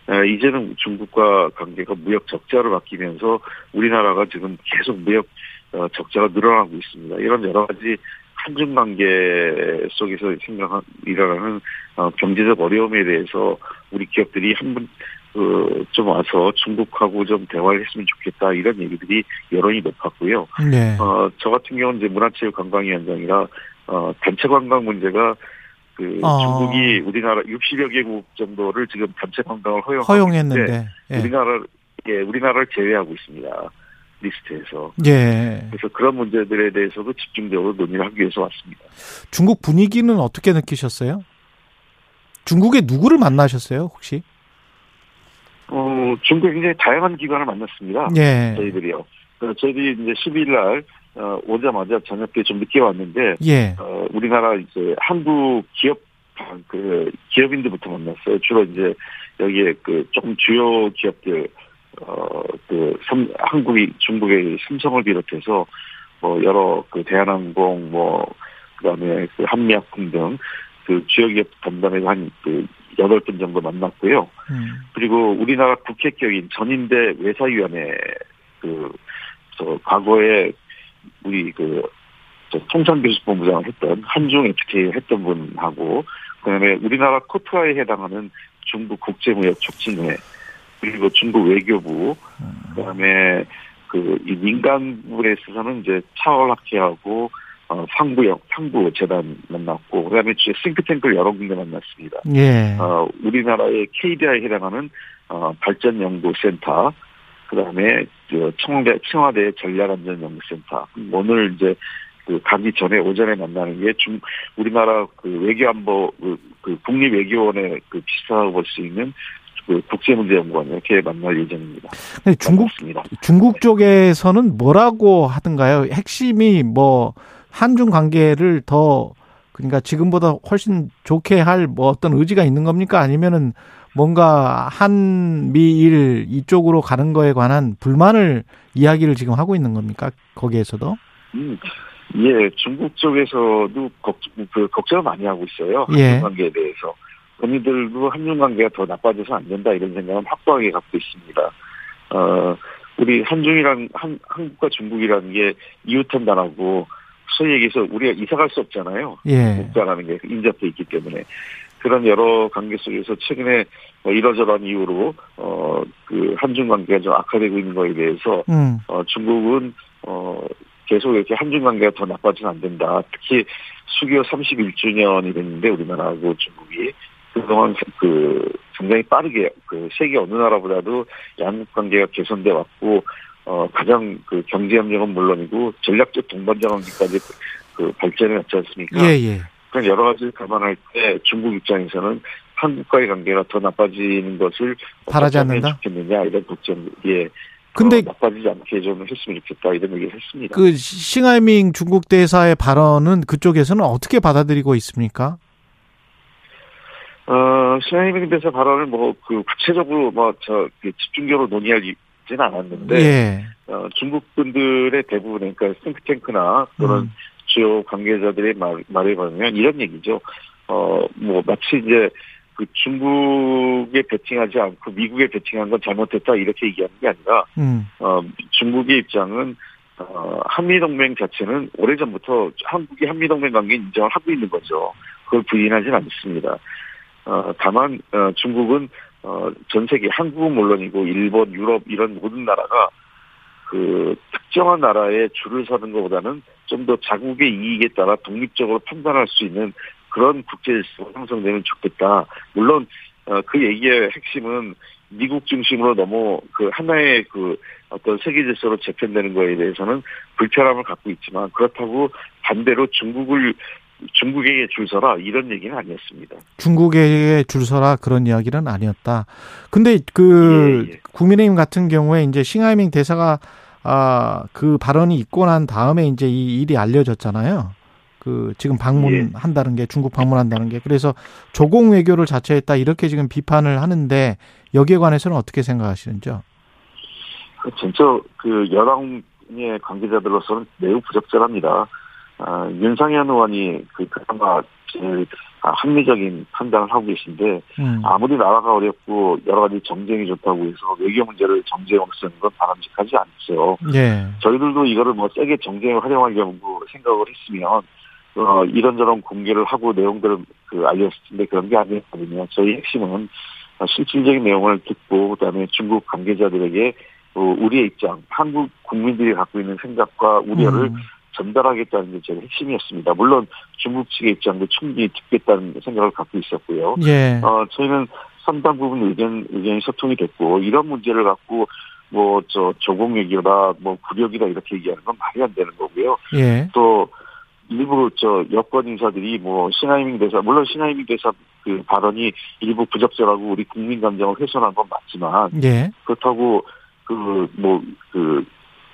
아, 이제는 중국과 관계가 무역 적자로 바뀌면서 우리나라가 지금 계속 무역 어, 적자가 늘어나고 있습니다. 이런 여러 가지 한중 관계 속에서 생각한 일어나는 어, 경제적 어려움에 대해서 우리 기업들이 한 번 그, 좀 와서 중국하고 좀 대화를 했으면 좋겠다 이런 얘기들이 여론이 높았고요. 네, 어, 저 같은 경우는 이제 문화체육관광위원장이라 어, 단체 관광 문제가 그 어. 중국이 우리나라 60여 개국 정도를 지금 단체 관광을 있는데 허용 했는데, 예, 우리나라 예, 우리나라를 제외하고 있습니다. 리스트에서. 예. 그래서 그런 문제들에 대해서도 집중적으로 논의를 하기 위해서 왔습니다. 중국 분위기는 어떻게 느끼셨어요? 중국의 누구를 만나셨어요, 혹시? 어, 중국 굉장히 다양한 기관을 만났습니다. 예. 저희들이요. 어, 저희들이 이제 12일 날, 어, 오자마자 저녁 때 좀 늦게 왔는데, 예. 어, 우리나라 이제 한국 기업, 그, 기업인들부터 만났어요. 주로 이제 여기에 그 조금 주요 기업들, 어, 그, 삼, 한국이, 중국의 삼성을 비롯해서 뭐 여러 그 대한항공 뭐, 그 다음에 그 한미약품 등 그 기업 담당에서 한그 여덟 분 정도 만났고요. 음. 그리고 우리나라 국회격인 전인대 외사위원회 그, 저, 과거에 우리 그, 저 통상교섭본부장을 했던 한중 FTA 했던 분하고, 그 다음에 우리나라 코트와에 해당하는 중국 국제무역 촉진회, 그리고 중국 외교부, 그 다음에 그, 이 민간 부분에 있어서는 이제 차월학회하고, 어, 상부역, 상부 재단 만났고, 그 다음에 싱크탱크를 여러 군데 만났습니다. 예. 어, 우리나라의 KDI에 해당하는 어, 발전연구센터, 그 다음에 청와대, 청와대 전략안전연구센터. 오늘 이제 그 가기 전에 오전에 만나는 게 중, 우리나라 그 외교안보, 그, 그 국립외교원에 그 비슷하다고 볼 수 있는 그 국제문제연구원 이렇게 만날 예정입니다. 중국 만났습니다. 중국 쪽에서는 뭐라고 하던가요? 핵심이 뭐 한중 관계를 더 그러니까 지금보다 훨씬 좋게 할 뭐 어떤 의지가 있는 겁니까? 아니면은 뭔가 한미일 이쪽으로 가는 거에 관한 불만을 이야기를 지금 하고 있는 겁니까? 거기에서도? 음, 예, 중국 쪽에서도 걱정, 그 걱정을 많이 하고 있어요. 예. 한중 관계에 대해서. 본인들도 한중 관계가 더 나빠져서 안 된다 이런 생각은 확고하게 갖고 있습니다. 어, 우리 한중이란, 한, 한국과 중국이라는 게 이웃한다라고 소위 얘기해서 우리가 이사 갈 수 없잖아요. 예. 국가라는 게 인접돼 있기 때문에. 그런 여러 관계 속에서 최근에 뭐 이러저러한 이유로, 어, 그 한중 관계가 좀 악화되고 있는 거에 대해서, 음. 어, 중국은, 어, 계속 이렇게 한중 관계가 더 나빠지면 안 된다. 특히 수교 31주년이 됐는데 우리나라하고 중국이 그동안 그 굉장히 빠르게 그 세계 어느 나라보다도 양국 관계가 개선돼 왔고 어 가장 그 경제 협력은 물론이고 전략적 동반자 관계까지 그, 그 발전해 왔지 않습니까? 예, 예. 그런 여러 가지를 감안할 때 중국 입장에서는 한국과의 관계가 더 나빠지는 것을 바라지 않는다? 좋겠느냐 이런 걱정 예. 근데 어, 나빠지지 않게 좀 했으면 좋겠다 이런 얘기를 했습니다. 그 싱하이밍 중국 대사의 발언은 그쪽에서는 어떻게 받아들이고 있습니까? 어, 시아이밍 대사 발언을 뭐, 그, 구체적으로 뭐, 저, 그 집중적으로 논의 하지는 않았는데, 예. 어, 중국 분들의 대부분, 그러니까 싱크탱크나 또는 음. 주요 관계자들의 말, 말에 보면 이런 얘기죠. 어, 뭐, 마치 이제, 그 중국에 배팅하지 않고 미국에 배팅한 건 잘못했다 이렇게 얘기하는 게 아니라, 음. 어, 중국의 입장은, 어, 한미동맹 자체는 오래전부터 한국이 한미동맹 관계 인정을 하고 있는 거죠. 그걸 부인하지는 않습니다. 어, 다만, 어, 중국은, 어, 전 세계, 한국은 물론이고, 일본, 유럽, 이런 모든 나라가, 그, 특정한 나라에 줄을 서는 것보다는 좀 더 자국의 이익에 따라 독립적으로 판단할 수 있는 그런 국제 질서가 형성되면 좋겠다. 물론, 어, 그 얘기의 핵심은 미국 중심으로 너무 그 하나의 그 어떤 세계 질서로 재편되는 거에 대해서는 불편함을 갖고 있지만 그렇다고 반대로 중국을 중국에게 줄 서라 이런 얘기는 아니었습니다. 중국에게 줄 서라 그런 이야기는 아니었다. 근데 그 예, 예. 국민의힘 같은 경우에 이제 싱하이밍 대사가 아 그 발언이 있고 난 다음에 이제 이 일이 알려졌잖아요. 그 지금 방문한다는 게 중국 방문한다는 게 그래서 조공 외교를 자처했다 이렇게 지금 비판을 하는데 여기에 관해서는 어떻게 생각하시는지요? 그 진짜 그 여당의 관계자들로서는 매우 부적절합니다. 아, 윤상현 의원이 그 그나마 제일 아, 합리적인 판단을 하고 계신데 음. 아무리 나라가 어렵고 여러 가지 정쟁이 좋다고 해서 외교 문제를 정쟁으로 쓰는 건 바람직하지 않죠. 예. 저희들도 이거를 뭐 세게 정쟁에 활용하려고 생각을 했으면 어, 이런저런 공개를 하고 내용들을 그 알렸을 텐데 그런 게 아니었거든요. 저희 핵심은 어, 실질적인 내용을 듣고 그다음에 중국 관계자들에게 어, 우리의 입장, 한국 국민들이 갖고 있는 생각과 우려를 음. 전달하겠다는 게제 핵심이었습니다. 물론 중국 측의 입장도 충분히 듣겠다는 생각을 갖고 있었고요. 예. 어, 저희는 상당 부분 의견, 의견이 소통이 됐고, 이런 문제를 갖고, 뭐, 저, 조공 얘기다, 뭐, 구력이다, 이렇게 얘기하는 건 말이 안 되는 거고요. 예. 또, 일부 저 여권 인사들이 뭐 신하이밍 대사 물론 신하이밍 대사 그 발언이 일부 부적절하고 우리 국민 감정을 훼손한 건 맞지만 예. 그렇다고 그 뭐 그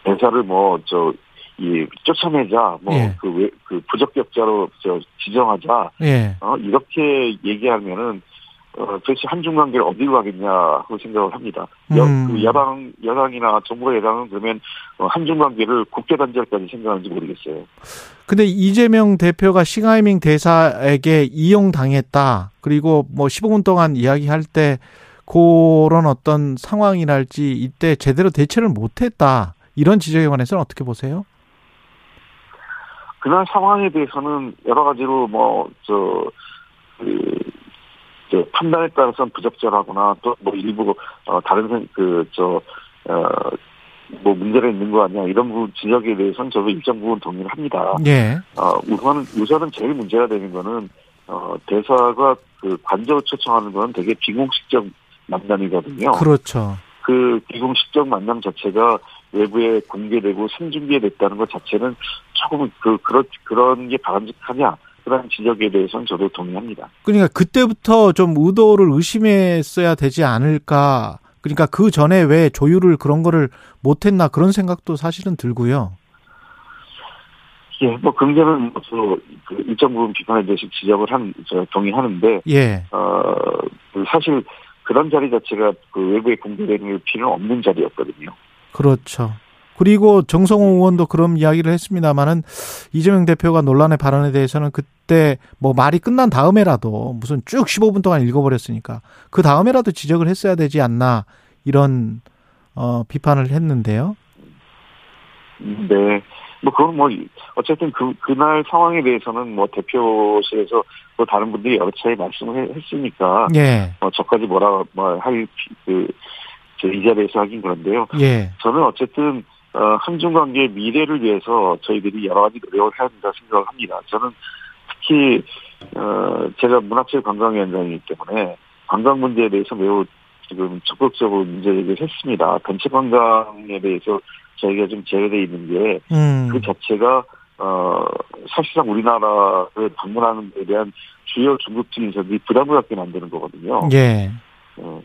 대사를 뭐 저 이 쫓아내자 뭐 예. 그왜그 부적격자로 저 지정하자 예. 어 이렇게 얘기하면은 어 도대체 한중 관계를 어디로 가겠냐고 생각을 합니다. 여, 음. 그 야당 여당이나 정부가 여당은 그러면 어, 한중 관계를 국제 단절까지 생각하는지 모르겠어요. 근데 이재명 대표가 싱하이밍 대사에게 이용당했다. 그리고 뭐 15분 동안 이야기할 때 그런 어떤 상황이랄지 이때 제대로 대처를 못했다. 이런 지적에 관해서는 어떻게 보세요? 그날 상황에 대해서는 여러 가지로 뭐 저 그, 저 판단에 따라서는 부적절하거나 또 뭐 일부 어 다른 그 저 어 뭐 문제가 있는 거 아니야 이런 부분 지적에 대해서는 저도 일정 부분 동의를 합니다. 예. 어 우선 우선은 제일 문제가 되는 거는 어 대사가 그 관저 초청하는 건 되게 비공식적 만남이거든요. 그렇죠. 그 비공식적 만남 자체가 외부에 공개되고 생중계됐다는 것 자체는 조금 그 그런 그런 게 바람직하냐 그런 지적에 대해서는 저도 동의합니다. 그러니까 그때부터 좀 의도를 의심했어야 되지 않을까. 그러니까 그 전에 왜 조율을 그런 거를 못했나 그런 생각도 사실은 들고요. 예, 뭐 긍정은 그 일정 부분 비판에 대해서 지적을 한, 저 동의하는데, 예. 어, 그 사실 그런 자리 자체가 그 외부에 공개되는 필요는 없는 자리였거든요. 그렇죠. 그리고 정성호 의원도 그런 이야기를 했습니다마는 이재명 대표가 논란의 발언에 대해서는 그때 뭐 말이 끝난 다음에라도 무슨 쭉 15분 동안 읽어버렸으니까 그 다음에라도 지적을 했어야 되지 않나 이런 어 비판을 했는데요. 네. 뭐 그건 뭐 어쨌든 그 그날 상황에 대해서는 뭐 대표실에서 또 다른 분들이 여러 차례 말씀을 해- 했으니까 예, 뭐 저까지 뭐라 뭐할그 이 자리에서 하긴 그런데요. 예, 저는 어쨌든 어, 한중 관계의 미래를 위해서 저희들이 여러 가지 노력을 해야 된다 생각을 합니다. 저는 특히 어, 제가 문화체육 관광위원장이기 때문에 관광 문제에 대해서 매우 지금 적극적으로 문제 제기를 했습니다. 전체 관광에 대해서 저희가 좀 제외되어 있는 게 음, 그 자체가 어 사실상 우리나라를 방문하는 데 대한 주요 중국 증인사들이 부담을 갖게 만드는 거거든요. 예, 어,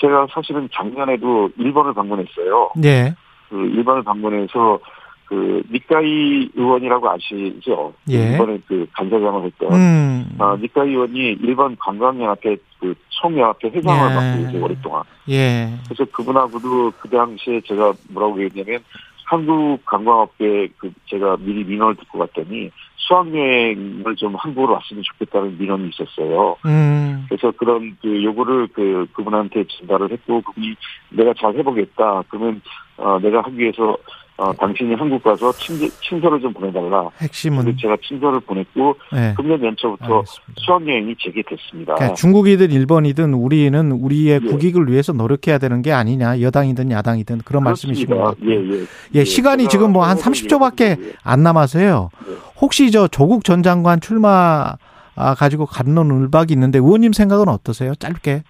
제가 사실은 작년에도 일본을 방문했어요. 예, 그 일본을 방문해서 그 니카이 의원이라고 아시죠? 예. 이번에 그 간사장을 했던 음, 아, 니카이 의원이 일본 관광연합회 그 총연합회 회장을 예. 맡고 계세요 오랫동안. 예, 그래서 그분하고도 그 당시에 제가 뭐라고 얘기했냐면 한국 관광업계 그 제가 미리 민원을 듣고 갔더니 수학여행을 좀 한국으로 왔으면 좋겠다는 민원이 있었어요. 음, 그래서 그런 그 요구를 그 그분한테 전달을 했고 그분이 내가 잘 해보겠다. 그러면 어 내가 하기 위해서 어 당신이 한국 가서 친, 친서를 좀 보내달라. 핵심은 제가 친서를 보냈고 예, 금년 연초부터 알겠습니다. 수학 여행이 재개됐습니다. 그러니까 중국이든 일본이든 우리는 우리의 예. 국익을 위해서 노력해야 되는 게 아니냐 여당이든 야당이든 그런 말씀이신 것 그렇습니다. 같아요. 예, 예. 예, 시간이 지금 뭐한 생각을 30초밖에 얘기하는 안 남아서요. 네. 혹시 저 조국 전 장관 출마 아, 가지고 감론을박이 있는데 의원님 생각은 어떠세요? 짧게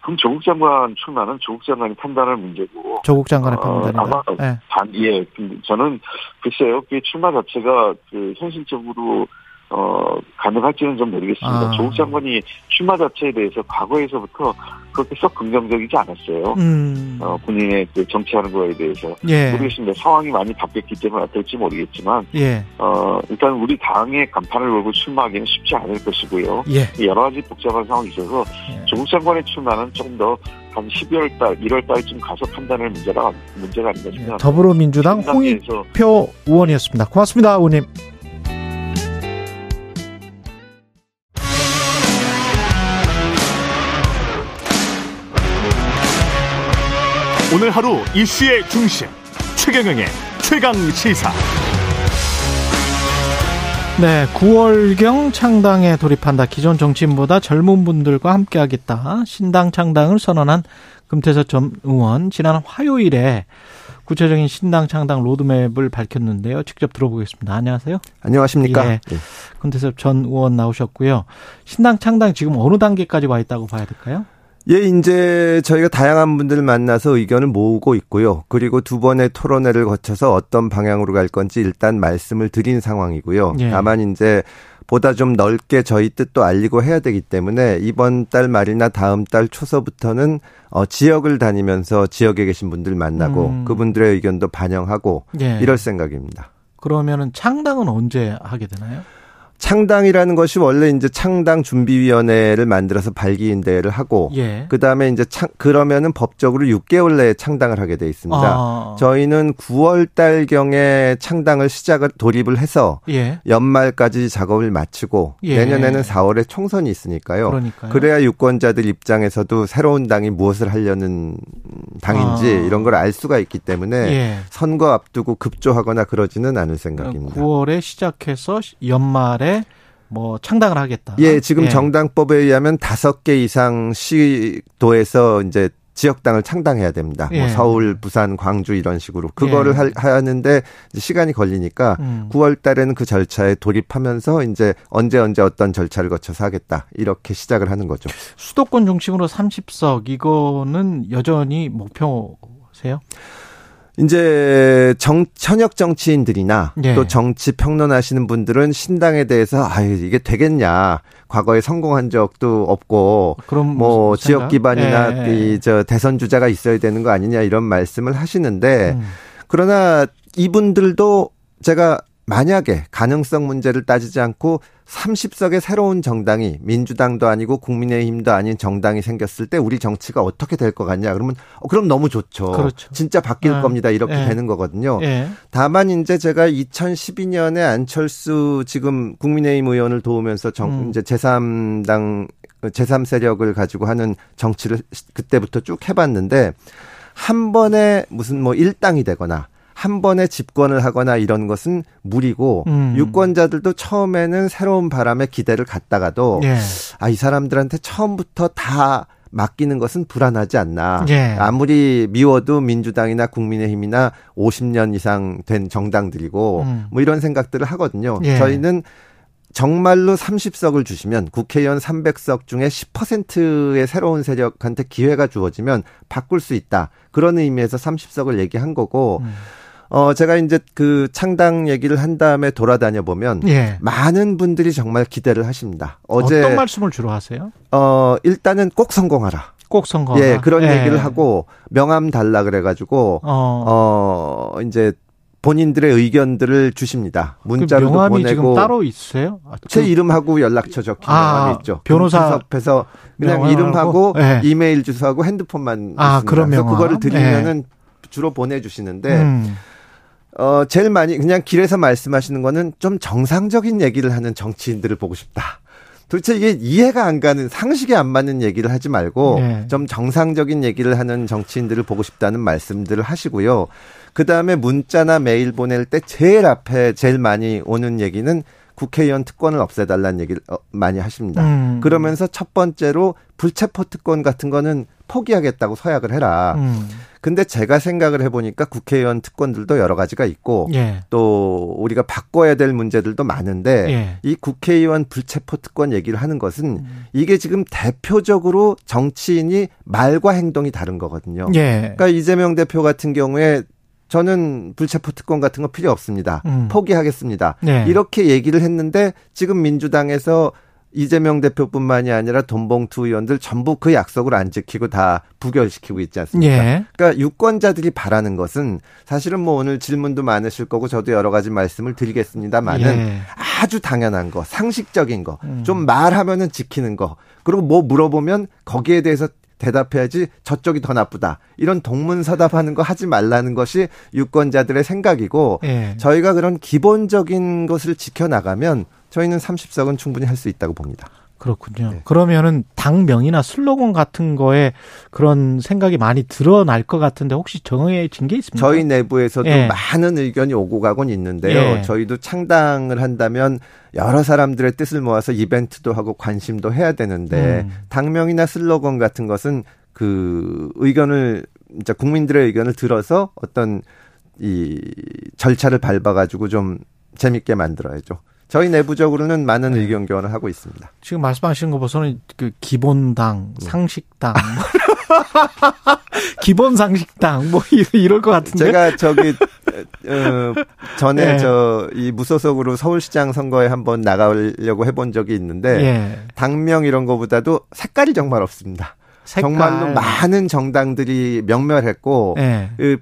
그럼 조국 장관 출마는 조국 장관이 판단할 문제고 조국 장관의 어, 판단이다. 아마 예. 단, 예, 근데 저는 글쎄요, 그 출마 자체가 그 현실적으로 어 가능할지는 좀 모르겠습니다. 아. 조국 장관이 출마 자체에 대해서 과거에서부터 그렇게 썩 긍정적이지 않았어요. 음. 어 본인의 그 정치하는 거에 대해서 예. 모르겠습니다. 상황이 많이 바뀌었기 때문에 어떨지 모르겠지만 예. 어 일단 우리 당의 간판을 걸고 출마하기는 쉽지 않을 것이고요. 예. 여러 가지 복잡한 상황이 있어서 예. 조국 장관의 출마는 조금 더 한 12월 달, 1월 달쯤 가서 판단할 문제가 문제가 아닌가 예. 싶습니다. 더불어민주당 홍익표 의원이었습니다. 고맙습니다, 의원님. 오늘 하루 이슈의 중심 최경영의 최강 시사. 네, 9월경 창당에 돌입한다. 기존 정치인보다 젊은 분들과 함께하겠다. 신당 창당을 선언한 금태섭 전 의원 지난 화요일에 구체적인 신당 창당 로드맵을 밝혔는데요. 직접 들어보겠습니다. 안녕하세요. 안녕하십니까? 예. 금태섭 전 의원 나오셨고요. 신당 창당 지금 어느 단계까지 와 있다고 봐야 될까요? 예, 이제 저희가 다양한 분들을 만나서 의견을 모으고 있고요. 그리고 두 번의 토론회를 거쳐서 어떤 방향으로 갈 건지 일단 말씀을 드린 상황이고요. 예. 다만 이제 보다 좀 넓게 저희 뜻도 알리고 해야 되기 때문에 이번 달 말이나 다음 달 초서부터는 어, 지역을 다니면서 지역에 계신 분들 만나고 음. 그분들의 의견도 반영하고 예. 이럴 생각입니다. 그러면은 창당은 언제 하게 되나요? 창당이라는 것이 원래 이제 창당 준비위원회를 만들어서 발기인 대회를 하고 예. 그 다음에 이제 창, 그러면은 법적으로 6개월 내에 창당을 하게 돼 있습니다. 아. 저희는 9월 달 경에 창당을 시작을 돌입을 해서 예. 연말까지 작업을 마치고 예. 내년에는 4월에 총선이 있으니까요. 그러니까요. 그래야 유권자들 입장에서도 새로운 당이 무엇을 하려는 당인지 아. 이런 걸 알 수가 있기 때문에 예. 선거 앞두고 급조하거나 그러지는 않을 생각입니다. 9월에 시작해서 연말에 뭐 창당을 하겠다. 예, 지금 정당법에 의하면 다섯 개 이상 시도에서 이제 지역당을 창당해야 됩니다. 예. 뭐 서울, 부산, 광주 이런 식으로 그거를 예. 할- 하는데 시간이 걸리니까 음. 9월 달에는 그 절차에 돌입하면서 이제 언제 언제 어떤 절차를 거쳐서 하겠다 이렇게 시작을 하는 거죠. 수도권 중심으로 30석 이거는 여전히 목표세요? 이제 정 현역 정치인들이나 예. 또 정치 평론하시는 분들은 신당에 대해서 아유 이게 되겠냐 과거에 성공한 적도 없고 뭐 지역? 기반이나 예, 예. 이저 대선 주자가 있어야 되는 거 아니냐 이런 말씀을 하시는데 음. 그러나 이분들도 제가 만약에 가능성 문제를 따지지 않고 30석의 새로운 정당이 민주당도 아니고 국민의힘도 아닌 정당이 생겼을 때 우리 정치가 어떻게 될 것 같냐 그러면 어, 그럼 너무 좋죠. 그렇죠. 진짜 바뀔 아, 겁니다. 이렇게 예. 되는 거거든요. 예. 다만 이제 제가 2012년에 안철수 지금 국민의힘 의원을 도우면서 정 음. 이제 제3당 제3 세력을 가지고 하는 정치를 그때부터 쭉 해봤는데 한 번에 무슨 뭐 일당이 되거나 한 번에 집권을 하거나 이런 것은 무리고 음. 유권자들도 처음에는 새로운 바람에 기대를 갖다가도 예. 아이 사람들한테 처음부터 다 맡기는 것은 불안하지 않나. 예. 아무리 미워도 민주당이나 국민의힘이나 50년 이상 된 정당들이고 음. 뭐 이런 생각들을 하거든요. 예. 저희는 정말로 30석을 주시면 국회의원 300석 중에 10%의 새로운 세력한테 기회가 주어지면 바꿀 수 있다. 그런 의미에서 30석을 얘기한 거고 음. 어 제가 이제 그 창당 얘기를 한 다음에 돌아다녀 보면 예. 많은 분들이 정말 기대를 하십니다. 어제 어떤 말씀을 주로 하세요? 어 일단은 꼭 성공하라. 꼭 선거. 예, 그런 얘기를 하고 명함 달라 그래가지고 어. 어 이제 본인들의 의견들을 주십니다. 문자로 그 보내고 따로 있으세요? 아, 제 그- 이름하고 연락처 적힌 아, 명함이 있죠. 변호사 앞에서 그냥? 이름하고 예. 이메일 주소하고 핸드폰만 아, 있습니다. 그런 그래서 명함? 그거를 드리면은 주로 보내주시는데 음. 어 제일 많이 그냥 길에서 말씀하시는 거는 좀 정상적인 얘기를 하는 정치인들을 보고 싶다. 도대체 이게 이해가 안 가는 상식에 안 맞는 얘기를 하지 말고 네. 좀 정상적인 얘기를 하는 정치인들을 보고 싶다는 말씀들을 하시고요. 그 다음에 문자나 메일 보낼 때 제일 앞에 제일 많이 오는 얘기는 국회의원 특권을 없애달라는 얘기를 어, 많이 하십니다. 음. 그러면서 첫 번째로 불체포 특권 같은 거는 포기하겠다고 서약을 해라. 음. 근데 제가 생각을 해보니까 국회의원 특권들도 여러 가지가 있고 예. 또 우리가 바꿔야 될 문제들도 많은데 예. 이 국회의원 불체포 특권 얘기를 하는 것은 음. 이게 지금 대표적으로 정치인이 말과 행동이 다른 거거든요. 예. 그러니까 이재명 대표 같은 경우에 저는 불체포 특권 같은 거 필요 없습니다. 음. 포기하겠습니다. 네. 이렇게 얘기를 했는데 지금 민주당에서 이재명 대표뿐만이 아니라 돈봉투 의원들 전부 그 약속을 안 지키고 다 부결시키고 있지 않습니까? 예. 그러니까 유권자들이 바라는 것은 사실은 뭐 오늘 질문도 많으실 거고 저도 여러 가지 말씀을 드리겠습니다만은 예. 아주 당연한 거, 상식적인 거, 음. 좀 말하면은 지키는 거, 그리고 뭐 물어보면 거기에 대해서 대답해야지 저쪽이 더 나쁘다. 이런 동문서답하는 거 하지 말라는 것이 유권자들의 생각이고 예. 저희가 그런 기본적인 것을 지켜나가면 저희는 30석은 충분히 할 수 있다고 봅니다. 그렇군요. 네. 그러면은 당명이나 슬로건 같은 거에 그런 생각이 많이 드러날 것 같은데 혹시 정해진 게 있습니까? 저희 내부에서도 예. 많은 의견이 오고 가곤 있는데요. 예. 저희도 창당을 한다면 여러 사람들의 뜻을 모아서 이벤트도 하고 관심도 해야 되는데 음. 당명이나 슬로건 같은 것은 그 의견을 진짜 국민들의 의견을 들어서 어떤 이 절차를 밟아 가지고 좀 재밌게 만들어야죠. 저희 내부적으로는 많은 의견 교환을 하고 있습니다. 지금 말씀하시는 거 보서는 그 기본당, 네. 상식당, 기본 상식당 뭐 이럴- 이럴 것 같은데. 제가 저기 어, 전에 예. 저이 무소속으로 서울시장 선거에 한번 나가려고 해본 적이 있는데 예. 당명 이런 거보다도 색깔이 정말 없습니다. 색깔. 정말로 많은 정당들이 명멸했고 예. 그,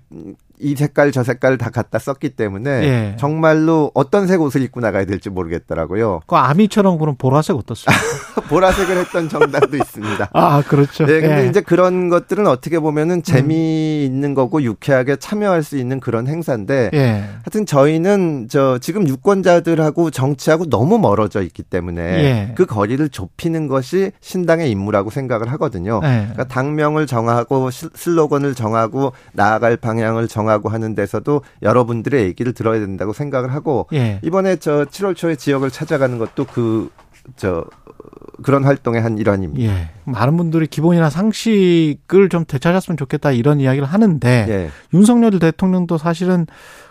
이 색깔 저 색깔 다 갖다 썼기 때문에 예. 정말로 어떤 색 옷을 입고 나가야 될지 모르겠더라고요. 그 아미처럼 그런 보라색 어떻습니까? 보라색을 했던 정당도 있습니다. 아, 그렇죠. 네, 근데 예. 이제 그런 것들은 어떻게 보면은 재미있는 거고 유쾌하게 참여할 수 있는 그런 행사인데 예. 하여튼 저희는 저 지금 유권자들하고 정치하고 너무 멀어져 있기 때문에 예. 그 거리를 좁히는 것이 신당의 임무라고 생각을 하거든요. 예. 그러니까 당명을 정하고 시- 슬로건을 정하고 나아갈 방향을 정하고 하는 데서도 여러분들의 얘기를 들어야 된다고 생각을 하고 예. 이번에 저 7월 초에 지역을 찾아가는 것도 그 저 그런 활동의 한 일환입니다. 예. 많은 분들이 기본이나 상식을 좀 되찾았으면 좋겠다 이런 이야기를 하는데 예. 윤석열 대통령도 사실은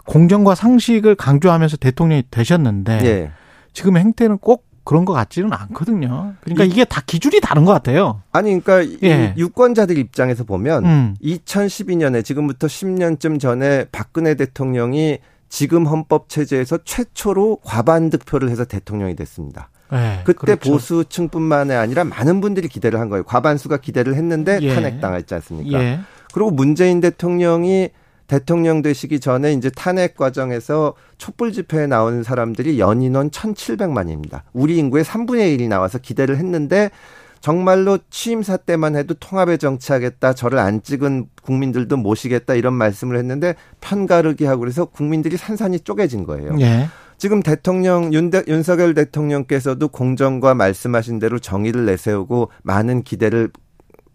공정과 상식을 강조하면서 대통령이 되셨는데 예. 지금 행태는 꼭 그런 것 같지는 않거든요. 그러니까 이게 다 기준이 다른 것 같아요. 아니 그러니까 이 예. 유권자들 입장에서 보면 음. 2012년에 지금부터 10년쯤 전에 박근혜 대통령이 지금 헌법 체제에서 최초로 과반 득표를 해서 대통령이 됐습니다. 예, 그때 그렇죠. 보수층뿐만이 아니라 많은 분들이 기대를 한 거예요. 과반수가 기대를 했는데 예. 탄핵당했지 않습니까? 예. 그리고 문재인 대통령이 대통령 되시기 전에 이제 탄핵 과정에서 촛불 집회에 나오는 사람들이 연인원 1,700만입니다. 우리 인구의 3분의 1이 나와서 기대를 했는데 정말로 취임사 때만 해도 통합에 정치하겠다, 저를 안 찍은 국민들도 모시겠다 이런 말씀을 했는데 편가르기 하고 그래서 국민들이 산산이 쪼개진 거예요. 예. 지금 대통령 윤 대, 윤석열 대통령께서도 공정과 말씀하신 대로 정의를 내세우고 많은 기대를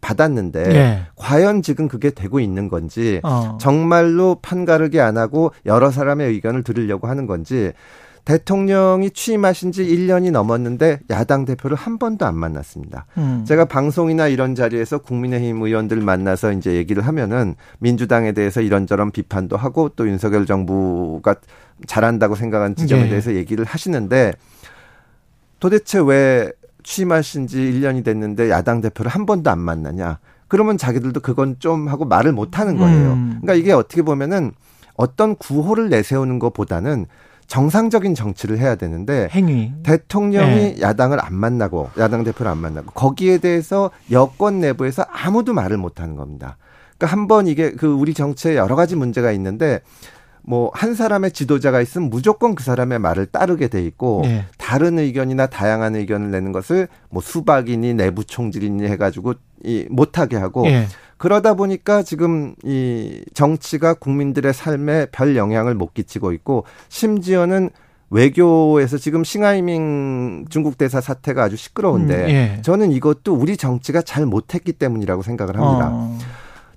받았는데 예. 과연 지금 그게 되고 있는 건지 어. 정말로 판가르기 안 하고 여러 사람의 의견을 들으려고 하는 건지 대통령이 취임하신 지 1년이 넘었는데 야당 대표를 한 번도 안 만났습니다. 음. 제가 방송이나 이런 자리에서 국민의힘 의원들 만나서 이제 얘기를 하면은 민주당에 대해서 이런저런 비판도 하고 또 윤석열 정부가 잘한다고 생각하는 지점에 예. 대해서 얘기를 하시는데 도대체 왜 취임하신 지 1년이 됐는데 야당 대표를 한 번도 안 만나냐. 그러면 자기들도 그건 좀 하고 말을 못 하는 거예요. 음. 그러니까 이게 어떻게 보면은 어떤 구호를 내세우는 것보다는 정상적인 정치를 해야 되는데 행위. 대통령이 야당을 안 만나고 야당 대표를 안 만나고 거기에 대해서 여권 내부에서 아무도 말을 못 하는 겁니다. 그러니까 한 번 이게 그 우리 정치에 여러 가지 문제가 있는데 뭐 한 사람의 지도자가 있으면 무조건 그 사람의 말을 따르게 돼 있고 예. 다른 의견이나 다양한 의견을 내는 것을 뭐 수박이니 내부 총질이니 해가지고 이 못하게 하고 예. 그러다 보니까 지금 이 정치가 국민들의 삶에 별 영향을 못 끼치고 있고 심지어는 외교에서 지금 싱하이밍 중국 대사 사태가 아주 시끄러운데 음, 예. 저는 이것도 우리 정치가 잘 못했기 때문이라고 생각을 합니다. 어.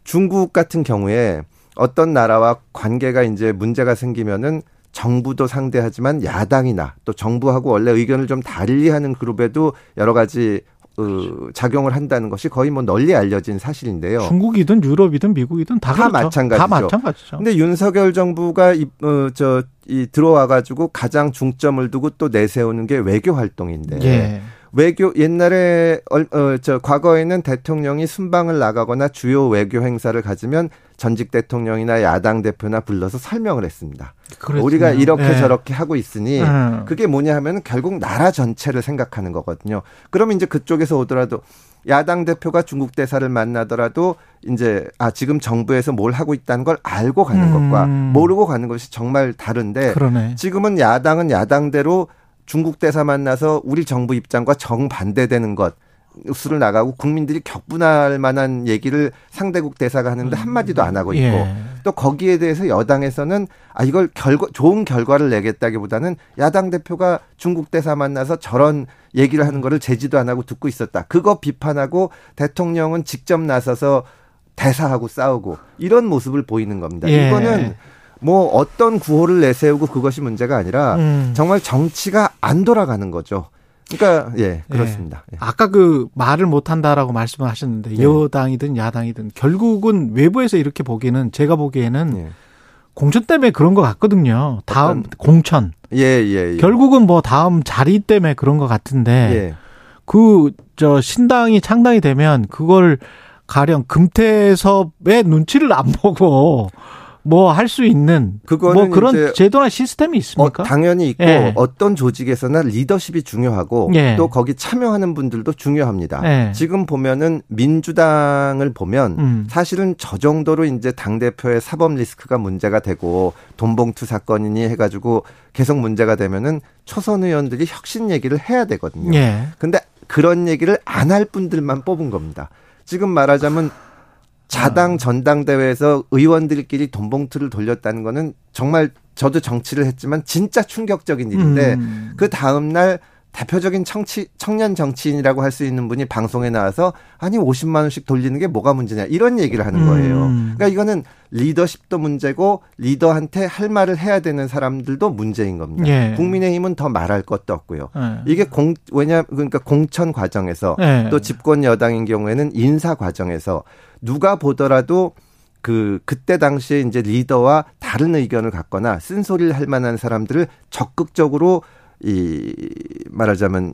중국 같은 경우에 어떤 나라와 관계가 이제 문제가 생기면은 정부도 상대하지만 야당이나 또 정부하고 원래 의견을 좀 달리 하는 그룹에도 여러 가지 어, 작용을 한다는 것이 거의 뭐 널리 알려진 사실인데요. 중국이든 유럽이든 미국이든 다, 다 그렇죠. 마찬가지죠. 다 마찬가지죠. 근데 윤석열 정부가 이, 어, 저, 이 들어와 가지고 가장 중점을 두고 또 내세우는 게 외교 활동인데. 예. 외교 옛날에 얼- 어, 저 과거에는 대통령이 순방을 나가거나 주요 외교 행사를 가지면 전직 대통령이나 야당 대표나 불러서 설명을 했습니다. 그랬군요. 우리가 이렇게 예. 저렇게 하고 있으니 음. 그게 뭐냐 하면 결국 나라 전체를 생각하는 거거든요. 그러면 이제 그쪽에서 오더라도 야당 대표가 중국 대사를 만나더라도 이제 아 지금 정부에서 뭘 하고 있다는 걸 알고 가는 음. 것과 모르고 가는 것이 정말 다른데 그러네. 지금은 야당은 야당대로 중국 대사 만나서 우리 정부 입장과 정반대되는 것 수를 나가고 국민들이 격분할 만한 얘기를 상대국 대사가 하는데 한마디도 안 하고 있고 예. 또 거기에 대해서 여당에서는 아 이걸 결과 좋은 결과를 내겠다기보다는 야당 대표가 중국 대사 만나서 저런 얘기를 하는 거를 제지도 안 하고 듣고 있었다. 그거 비판하고 대통령은 직접 나서서 대사하고 싸우고 이런 모습을 보이는 겁니다. 예. 이거는 뭐 어떤 구호를 내세우고 그것이 문제가 아니라 음. 정말 정치가 안 돌아가는 거죠. 그러니까 예 그렇습니다. 예. 아까 그 말을 못 한다라고 말씀을 하셨는데 예. 여당이든 야당이든 결국은 외부에서 이렇게 보기에는 제가 보기에는 예. 공천 때문에 그런 것 같거든요. 다음 어떤- 공천. 예, 예, 예. 결국은 뭐 다음 자리 때문에 그런 것 같은데 예. 그저 신당이 창당이 되면 그걸 가령 금태섭의 눈치를 안 보고 뭐 할 수 있는 그거는 뭐 그런 제도나 시스템이 어, 있습니까? 당연히 있고 예. 어떤 조직에서나 리더십이 중요하고 예. 또 거기 참여하는 분들도 중요합니다. 예. 지금 보면은 민주당을 보면 음. 사실은 저 정도로 이제 당 대표의 사법 리스크가 문제가 되고 돈봉투 사건이니 해가지고 계속 문제가 되면은 초선 의원들이 혁신 얘기를 해야 되거든요. 예. 근데 그런 얘기를 안 할 분들만 뽑은 겁니다. 지금 말하자면 자당 전당대회에서 의원들끼리 돈봉투를 돌렸다는 거는 정말 저도 정치를 했지만 진짜 충격적인 일인데 음. 그 다음 날 대표적인 청치, 청년 정치인이라고 할 수 있는 분이 방송에 나와서 아니 50만 원씩 돌리는 게 뭐가 문제냐 이런 얘기를 하는 거예요. 음. 그러니까 이거는 리더십도 문제고 리더한테 할 말을 해야 되는 사람들도 문제인 겁니다. 예. 국민의힘은 더 말할 것도 없고요. 예. 이게 공 왜냐 그러니까 공천 과정에서 예. 또 집권 여당인 경우에는 인사 과정에서 누가 보더라도 그 그때 당시에 이제 리더와 다른 의견을 갖거나 쓴소리를 할 만한 사람들을 적극적으로 이 말하자면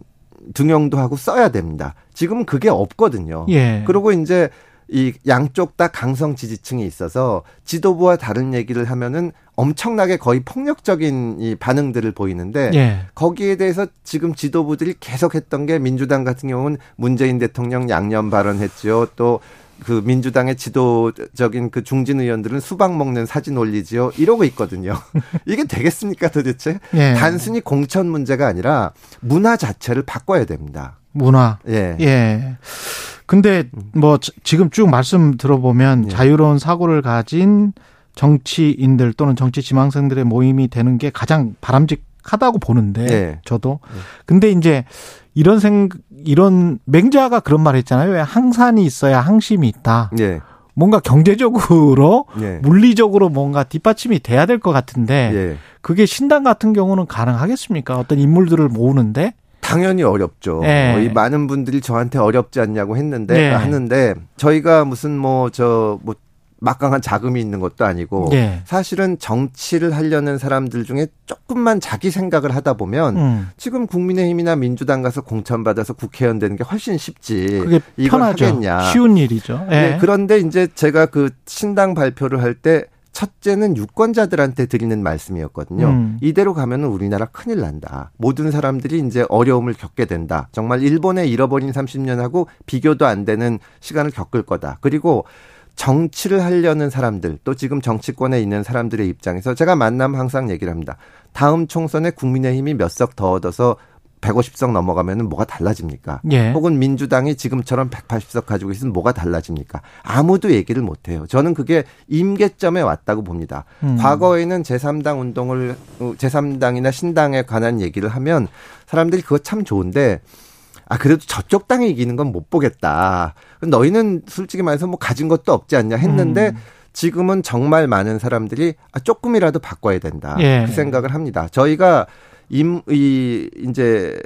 등용도 하고 써야 됩니다. 지금 그게 없거든요. 예. 그리고 이제 이 양쪽 다 강성 지지층이 있어서 지도부와 다른 얘기를 하면은 엄청나게 거의 폭력적인 이 반응들을 보이는데 예. 거기에 대해서 지금 지도부들이 계속 했던 게 민주당 같은 경우는 문재인 대통령 양념 발언했죠. 또 그 민주당의 지도적인 그 중진 의원들은 수박 먹는 사진 올리지요. 이러고 있거든요. 이게 되겠습니까 도대체? 예. 단순히 공천 문제가 아니라 문화 자체를 바꿔야 됩니다. 문화. 예. 예. 근데 뭐 지- 지금 쭉 말씀 들어보면 예. 자유로운 사고를 가진 정치인들 또는 정치 지망생들의 모임이 되는 게 가장 바람직 하다고 보는데 예. 저도 근데 이제 이런 생 이런 맹자가 그런 말 했잖아요. 왜 항산이 있어야 항심이 있다. 예. 뭔가 경제적으로 예. 물리적으로 뭔가 뒷받침이 돼야 될 것 같은데 예. 그게 신당 같은 경우는 가능하겠습니까? 어떤 인물들을 모으는데 당연히 어렵죠. 예. 어, 이 많은 분들이 저한테 어렵지 않냐고 했는데 예. 하는데 저희가 무슨 뭐 저뭐 막강한 자금이 있는 것도 아니고 예. 사실은 정치를 하려는 사람들 중에 조금만 자기 생각을 하다 보면 음. 지금 국민의힘이나 민주당 가서 공천 받아서 국회의원 되는 게 훨씬 쉽지. 그게 이걸 편하죠. 하겠냐. 쉬운 일이죠. 예. 네, 그런데 이제 제가 그 신당 발표를 할 때 첫째는 유권자들한테 드리는 말씀이었거든요. 음. 이대로 가면은 우리나라 큰일 난다. 모든 사람들이 이제 어려움을 겪게 된다. 정말 일본의 잃어버린 30년하고 비교도 안 되는 시간을 겪을 거다. 그리고 정치를 하려는 사람들, 또 지금 정치권에 있는 사람들의 입장에서 제가 만나면 항상 얘기를 합니다. 다음 총선에 국민의힘이 몇 석 더 얻어서 150석 넘어가면은 뭐가 달라집니까? 예. 혹은 민주당이 지금처럼 180석 가지고 있으면 뭐가 달라집니까? 아무도 얘기를 못 해요. 저는 그게 임계점에 왔다고 봅니다. 음. 과거에는 제3당 운동을 어, 제3당이나 신당에 관한 얘기를 하면 사람들이 그거 참 좋은데 아 그래도 저쪽 당이 이기는 건 못 보겠다. 너희는 솔직히 말해서 뭐 가진 것도 없지 않냐 했는데 음. 지금은 정말 많은 사람들이 아 조금이라도 바꿔야 된다. 예. 그 생각을 합니다. 저희가 임, 이, 이제,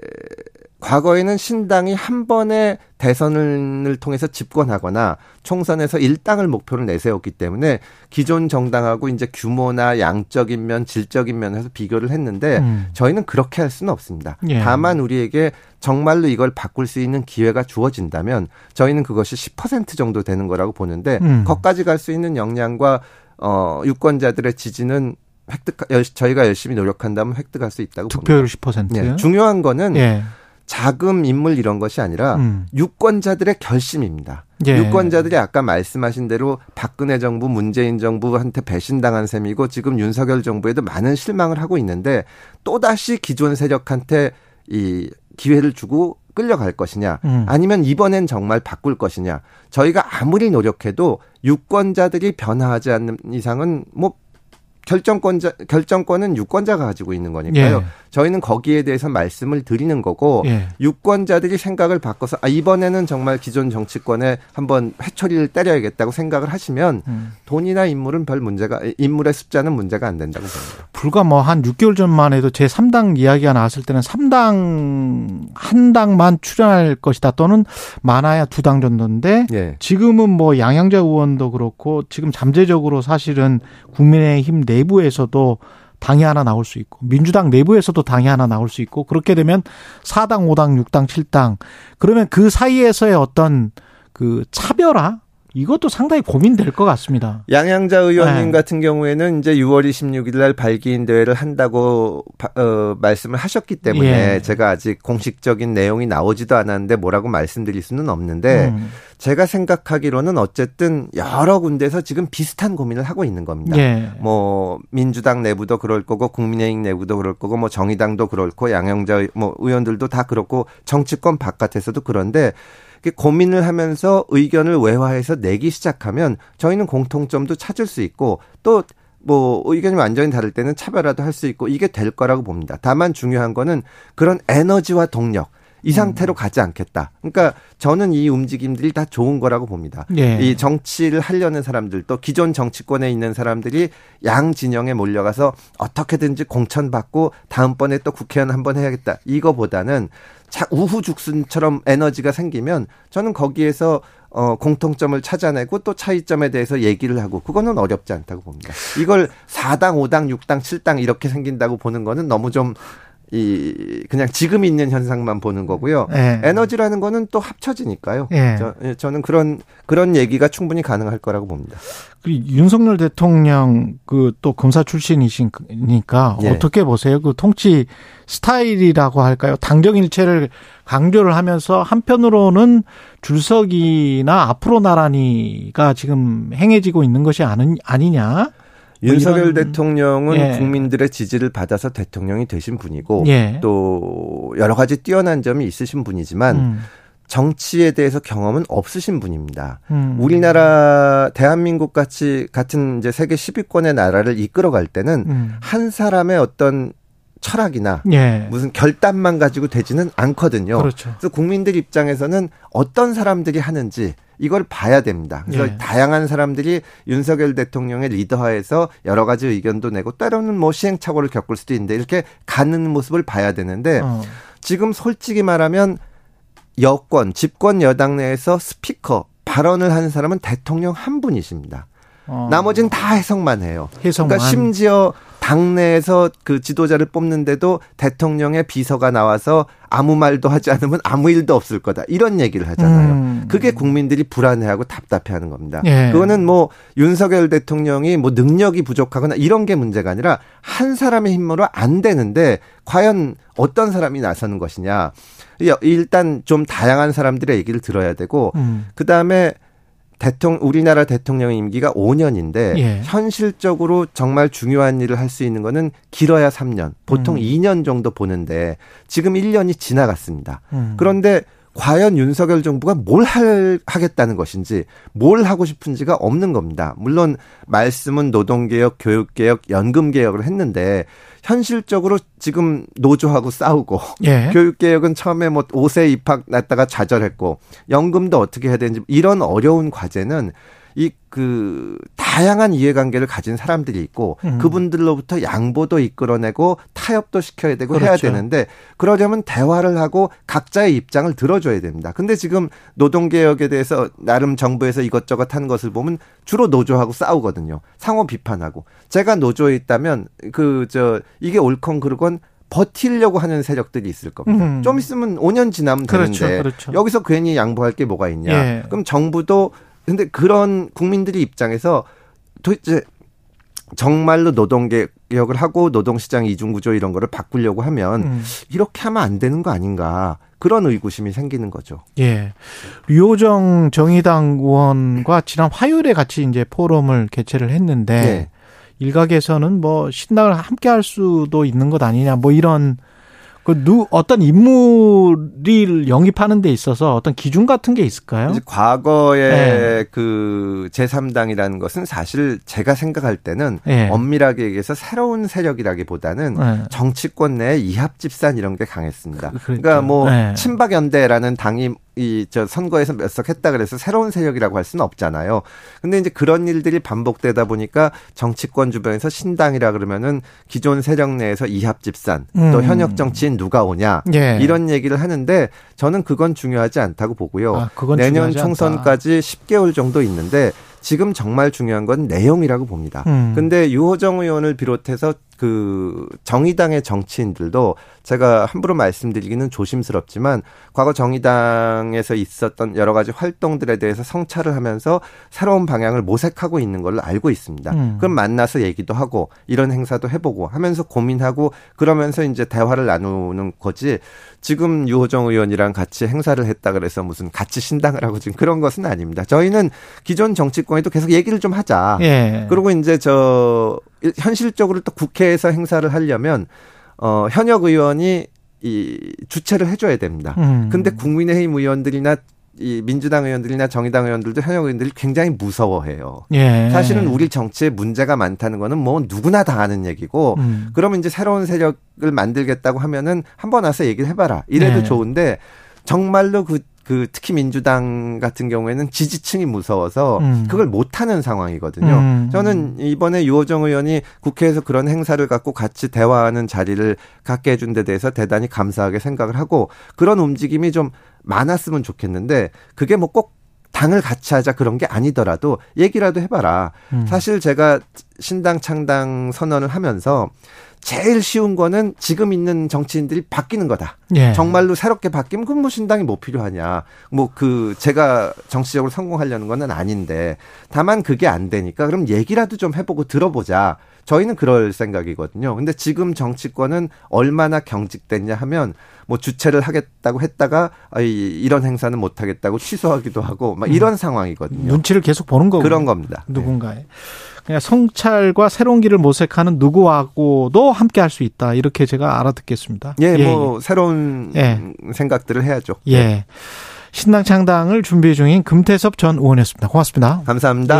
과거에는 신당이 한 번의 대선을 통해서 집권하거나 총선에서 일당을 목표로 내세웠기 때문에 기존 정당하고 이제 규모나 양적인 면, 질적인 면에서 비교를 했는데 음. 저희는 그렇게 할 수는 없습니다. 예. 다만 우리에게 정말로 이걸 바꿀 수 있는 기회가 주어진다면 저희는 그것이 10% 정도 되는 거라고 보는데 음. 거기까지 갈 수 있는 역량과 어 유권자들의 지지는 획득 열- 저희가 열심히 노력한다면 획득할 수 있다고 봅니다. 득표율 10%. 예, 중요한 거는 예. 자금 인물 이런 것이 아니라 음. 유권자들의 결심입니다. 예. 유권자들이 아까 말씀하신 대로 박근혜 정부, 문재인 정부한테 배신당한 셈이고 지금 윤석열 정부에도 많은 실망을 하고 있는데 또다시 기존 세력한테 이 기회를 주고 끌려갈 것이냐 음. 아니면 이번엔 정말 바꿀 것이냐 저희가 아무리 노력해도 유권자들이 변화하지 않는 이상은 뭐 결정권자 결정권은 유권자가 가지고 있는 거니까요. 예. 저희는 거기에 대해서 말씀을 드리는 거고 예. 유권자들이 생각을 바꿔서 아 이번에는 정말 기존 정치권에 한번 회초리를 때려야겠다고 생각을 하시면 음. 돈이나 인물은 별 문제가 인물의 숫자는 문제가 안 된다고 봅니다. 불과 뭐 한 6개월 전만 해도 제 3당 이야기가 나왔을 때는 3당 한 당만 출연할 것이다 또는 많아야 두 당 정도인데 예. 지금은 뭐 양양자 의원도 그렇고 지금 잠재적으로 사실은 국민의힘 내부에서도 당이 하나 나올 수 있고 민주당 내부에서도 당이 하나 나올 수 있고 그렇게 되면 4당, 5당, 6당, 7당 그러면 그 사이에서의 어떤 그 차별화 이것도 상당히 고민될 것 같습니다. 양양자 의원님 네. 같은 경우에는 이제 6월 26일 날 발기인 대회를 한다고 바- 어, 말씀을 하셨기 때문에 예. 제가 아직 공식적인 내용이 나오지도 않았는데 뭐라고 말씀드릴 수는 없는데 음. 제가 생각하기로는 어쨌든 여러 군데서 지금 비슷한 고민을 하고 있는 겁니다. 예. 뭐 민주당 내부도 그럴 거고 국민의힘 내부도 그럴 거고 뭐 정의당도 그렇고 양영자 의- 뭐 의원들도 다 그렇고 정치권 바깥에서도 그런데 고민을 하면서 의견을 외화해서 내기 시작하면 저희는 공통점도 찾을 수 있고 또 뭐 의견이 완전히 다를 때는 차별화도 할 수 있고 이게 될 거라고 봅니다. 다만 중요한 거는 그런 에너지와 동력 이 상태로 가지 않겠다. 그러니까 저는 이 움직임들이 다 좋은 거라고 봅니다. 예. 이 정치를 하려는 사람들 또 기존 정치권에 있는 사람들이 양 진영에 몰려가서 어떻게든지 공천받고 다음번에 또 국회의원 한번 해야겠다. 이거보다는 자 우후죽순처럼 에너지가 생기면 저는 거기에서 어 공통점을 찾아내고 또 차이점에 대해서 얘기를 하고 그거는 어렵지 않다고 봅니다. 이걸 4당, 5당, 6당, 7당 이렇게 생긴다고 보는 거는 너무 좀 이 그냥 지금 있는 현상만 보는 거고요. 예. 에너지라는 거는 또 합쳐지니까요. 예. 저, 예, 저는 그런 그런 얘기가 충분히 가능할 거라고 봅니다. 그리고 윤석열 대통령 그 또 검사 출신이시니까 예. 어떻게 보세요? 그 통치 스타일이라고 할까요? 당정일체를 강조를 하면서 한편으로는 줄서기나 앞으로 나란히가 지금 행해지고 있는 것이 아니, 아니냐? 뭐 윤석열 대통령은 예. 국민들의 지지를 받아서 대통령이 되신 분이고 예. 또 여러 가지 뛰어난 점이 있으신 분이지만 음, 정치에 대해서 경험은 없으신 분입니다. 음. 우리나라 대한민국 같이 같은 이제 세계 10위권의 나라를 이끌어갈 때는 음. 한 사람의 어떤 철학이나 예. 무슨 결단만 가지고 되지는 않거든요. 그렇죠. 그래서 국민들 입장에서는 어떤 사람들이 하는지 이걸 봐야 됩니다. 그래서 예. 다양한 사람들이 윤석열 대통령의 리더하에서 여러 가지 의견도 내고 때로는 뭐 시행착오를 겪을 수도 있는데 이렇게 가는 모습을 봐야 되는데 어. 지금 솔직히 말하면 여권, 집권 여당 내에서 스피커 발언을 하는 사람은 대통령 한 분이십니다. 어. 나머지는 다 해석만 해요. 해석만. 그러니까 심지어 당내에서 그 지도자를 뽑는데도 대통령의 비서가 나와서 아무 말도 하지 않으면 아무 일도 없을 거다. 이런 얘기를 하잖아요. 음. 그게 국민들이 불안해하고 답답해하는 겁니다. 예. 그거는 뭐 윤석열 대통령이 뭐 능력이 부족하거나 이런 게 문제가 아니라 한 사람의 힘으로 안 되는데 과연 어떤 사람이 나서는 것이냐. 일단 좀 다양한 사람들의 얘기를 들어야 되고 음. 그 다음에 대통령 우리나라 대통령 임기가 5년인데 예. 현실적으로 정말 중요한 일을 할 수 있는 거는 길어야 3년, 보통 음. 2년 정도 보는데 지금 1년이 지나갔습니다. 음. 그런데 과연 윤석열 정부가 뭘 할, 하겠다는 것인지, 뭘 하고 싶은지가 없는 겁니다. 물론, 말씀은 노동개혁, 교육개혁, 연금개혁을 했는데, 현실적으로 지금 노조하고 싸우고, 예. 교육개혁은 처음에 뭐 5세 입학 났다가 좌절했고, 연금도 어떻게 해야 되는지, 이런 어려운 과제는 이 그 다양한 이해관계를 가진 사람들이 있고 음. 그분들로부터 양보도 이끌어내고 타협도 시켜야 되고 해야 그렇죠. 되는데 그러려면 대화를 하고 각자의 입장을 들어줘야 됩니다. 근데 지금 노동 개혁에 대해서 나름 정부에서 이것저것 하는 것을 보면 주로 노조하고 싸우거든요. 상호 비판하고 제가 노조에 있다면 그 저 이게 옳건 그르건 버티려고 하는 세력들이 있을 겁니다. 음. 좀 있으면 5년 지나면 그렇죠, 되는데 그렇죠. 여기서 괜히 양보할 게 뭐가 있냐. 예. 그럼 정부도 근데 그런 국민들이 입장에서 도대체 정말로 노동개혁을 하고 노동시장 이중구조 이런 거를 바꾸려고 하면 음. 이렇게 하면 안 되는 거 아닌가 그런 의구심이 생기는 거죠. 예. 류호정 정의당 의원과 지난 화요일에 같이 이제 포럼을 개최를 했는데 네. 일각에서는 뭐 신당을 함께 할 수도 있는 것 아니냐 뭐 이런 그 누 어떤 인물을 영입하는 데 있어서 어떤 기준 같은 게 있을까요? 과거에 네. 그 제3당이라는 것은 사실 제가 생각할 때는 예. 엄밀하게 얘기해서 새로운 세력이라기보다는 네. 정치권 내 이합집산 이런 게 강했습니다. 그- 그러니까. 뭐 네. 친박연대라는 당이 이 저 선거에서 몇 석 했다 그래서 새로운 세력이라고 할 수는 없잖아요. 근데 이제 그런 일들이 반복되다 보니까 정치권 주변에서 신당이라 그러면은 기존 세력 내에서 이합 집산 또 음. 현역 정치인 누가 오냐 예. 이런 얘기를 하는데 저는 그건 중요하지 않다고 보고요. 아, 그건 내년 중요하지 않다. 총선까지 10개월 정도 있는데 지금 정말 중요한 건 내용이라고 봅니다. 음. 근데 유호정 의원을 비롯해서 그 정의당의 정치인들도 제가 함부로 말씀드리기는 조심스럽지만 과거 정의당에서 있었던 여러 가지 활동들에 대해서 성찰을 하면서 새로운 방향을 모색하고 있는 걸로 알고 있습니다. 음. 그럼 만나서 얘기도 하고 이런 행사도 해보고 하면서 고민하고 그러면서 이제 대화를 나누는 거지 지금 유호정 의원이랑 같이 행사를 했다 그래서 무슨 같이 신당을 하고 지금 그런 것은 아닙니다. 저희는 기존 정치권에도 계속 얘기를 좀 하자. 예. 그리고 이제 저 현실적으로 또 국회에서 행사를 하려면 어 현역 의원이 이 주최를 해줘야 됩니다. 음. 근데 국민의힘 의원들이나 이 민주당 의원들이나 정의당 의원들도 현역 의원들이 굉장히 무서워해요. 예. 사실은 우리 정치에 문제가 많다는 거는 뭐 누구나 다 아는 얘기고 음. 그러면 이제 새로운 세력을 만들겠다고 하면은 한 번 와서 얘기를 해봐라. 이래도 네. 좋은데 정말로 그, 그 특히 민주당 같은 경우에는 지지층이 무서워서 음. 그걸 못하는 상황이거든요. 음. 저는 이번에 유호정 의원이 국회에서 그런 행사를 갖고 같이 대화하는 자리를 갖게 해준 데 대해서 대단히 감사하게 생각을 하고 그런 움직임이 좀 많았으면 좋겠는데 그게 뭐꼭 당을 같이 하자 그런 게 아니더라도 얘기라도 해봐라. 음. 사실 제가 신당 창당 선언을 하면서 제일 쉬운 거는 지금 있는 정치인들이 바뀌는 거다. 예. 정말로 새롭게 바뀌면 그럼 뭐 신당이 뭐 필요하냐. 뭐 그 제가 정치적으로 성공하려는 거는 아닌데 다만 그게 안 되니까 그럼 얘기라도 좀 해보고 들어보자. 저희는 그럴 생각이거든요. 근데 지금 정치권은 얼마나 경직됐냐 하면 뭐 주최를 하겠다고 했다가 아, 이- 이런 행사는 못 하겠다고 취소하기도 하고 막 이런 상황이거든요. 눈치를 계속 보는 거고 그런 겁니다. 네. 누군가의 그냥 성찰과 새로운 길을 모색하는 누구하고도 함께 할 수 있다 이렇게 제가 알아듣겠습니다. 예, 뭐 새로운 예. 생각들을 해야죠. 예. 예. 신당 창당을 준비 중인 금태섭 전 의원이었습니다. 고맙습니다. 감사합니다.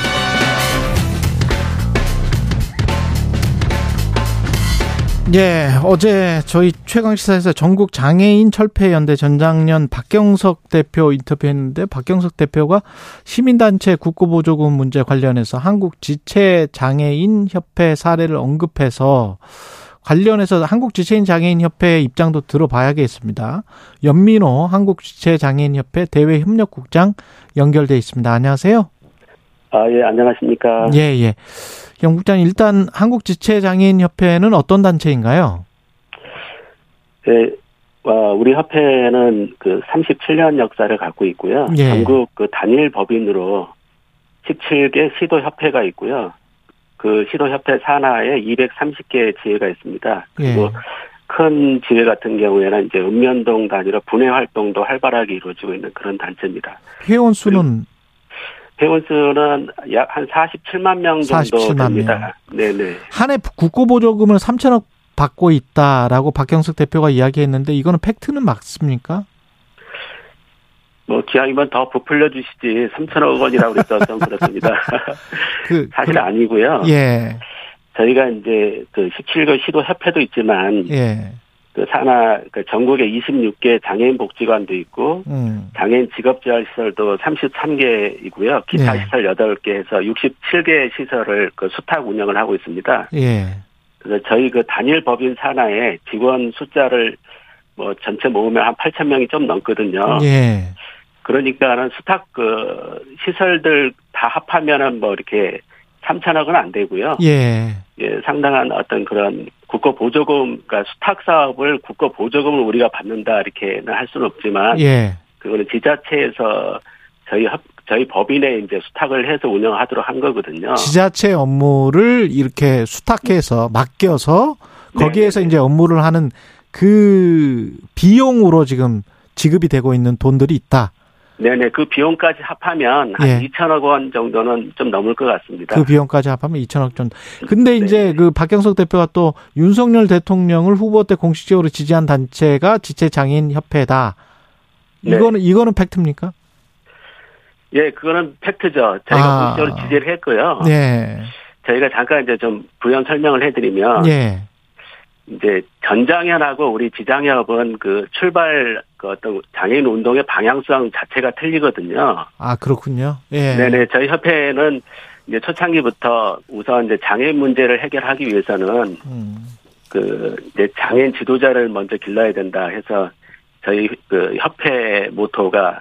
예, 어제 저희 최강 시사에서 전국 장애인 철폐 연대 전장년 박경석 대표 인터뷰했는데 박경석 대표가 시민단체 국고보조금 문제 관련해서 한국 지체 장애인 협회 사례를 언급해서 관련해서 한국 지체인 장애인 협회의 입장도 들어봐야겠습니다. 연민호 한국 지체 장애인 협회 대외 협력국장 연결돼 있습니다. 안녕하세요. 아, 예, 안녕하십니까. 예, 예. 영 국장 일단 한국 지체 장애인 협회는 어떤 단체인가요? 예, 어, 우리 협회는 그 37년 역사를 갖고 있고요. 예. 전국 그 단일 법인으로 17개 시도협회가 있고요. 그 시도협회 산하에 230개 지회가 있습니다. 그리고 예. 큰 지회 같은 경우에는 이제 읍면동 단위로 분회 활동도 활발하게 이루어지고 있는 그런 단체입니다. 회원 수는 회원 수는 약 한 47만 명 정도 47만 됩니다. 네네. 한해 국고보조금을 3천억 받고 있다라고 박경석 대표가 이야기했는데 이거는 팩트는 맞습니까? 뭐 기왕이면 더 부풀려 주시지 3천억 원이라고 그랬어 좀 그렇습니다. 그 사실 그- 아니고요. 예. 저희가 이제 그 17개 시도 협회도 있지만 예. 그 산하 그 전국에 26개 장애인 복지관도 있고 음. 장애인 직업 재활 시설도 33개이고요. 기타 네. 시설 8개에서 67개 시설을 그 수탁 운영을 하고 있습니다. 예. 그래서 저희 그 단일 법인 산하에 직원 숫자를 뭐 전체 모으면 한 8천 명이 좀 넘거든요. 예. 그러니까는 수탁 그 시설들 다 합하면은 뭐 이렇게 3천억은 안 되고요. 예. 예, 상당한 어떤 그런 국고 보조금, 그러니까 수탁 사업을 국고 보조금을 우리가 받는다 이렇게는 할 수는 없지만 예. 그거는 지자체에서 저희 합, 저희 법인에 이제 수탁을 해서 운영하도록 한 거거든요. 지자체 업무를 이렇게 수탁해서 맡겨서 거기에서 네네네. 이제 업무를 하는 그 비용으로 지금 지급이 되고 있는 돈들이 있다. 네네, 그 비용까지 합하면 한 예. 2천억 원 정도는 좀 넘을 것 같습니다. 그 비용까지 합하면 2천억 정도. 근데 이제 네. 그 박경석 대표가 또 윤석열 대통령을 후보 때 공식적으로 지지한 단체가 지체 장애인 협회다. 네. 이거는 이거는 팩트입니까? 예, 그거는 팩트죠. 저희가 아. 공식적으로 지지를 했고요. 네. 저희가 잠깐 이제 좀 부연 설명을 해드리면 예. 이제 전장현하고 우리 지장협은 그 출발 그 어떤 장애인 운동의 방향성 자체가 틀리거든요. 아, 그렇군요. 예. 네네 저희 협회는 이제 초창기부터 우선 이제 장애인 문제를 해결하기 위해서는 음. 그 이제 장애인 지도자를 먼저 길러야 된다 해서 저희 그 협회 모토가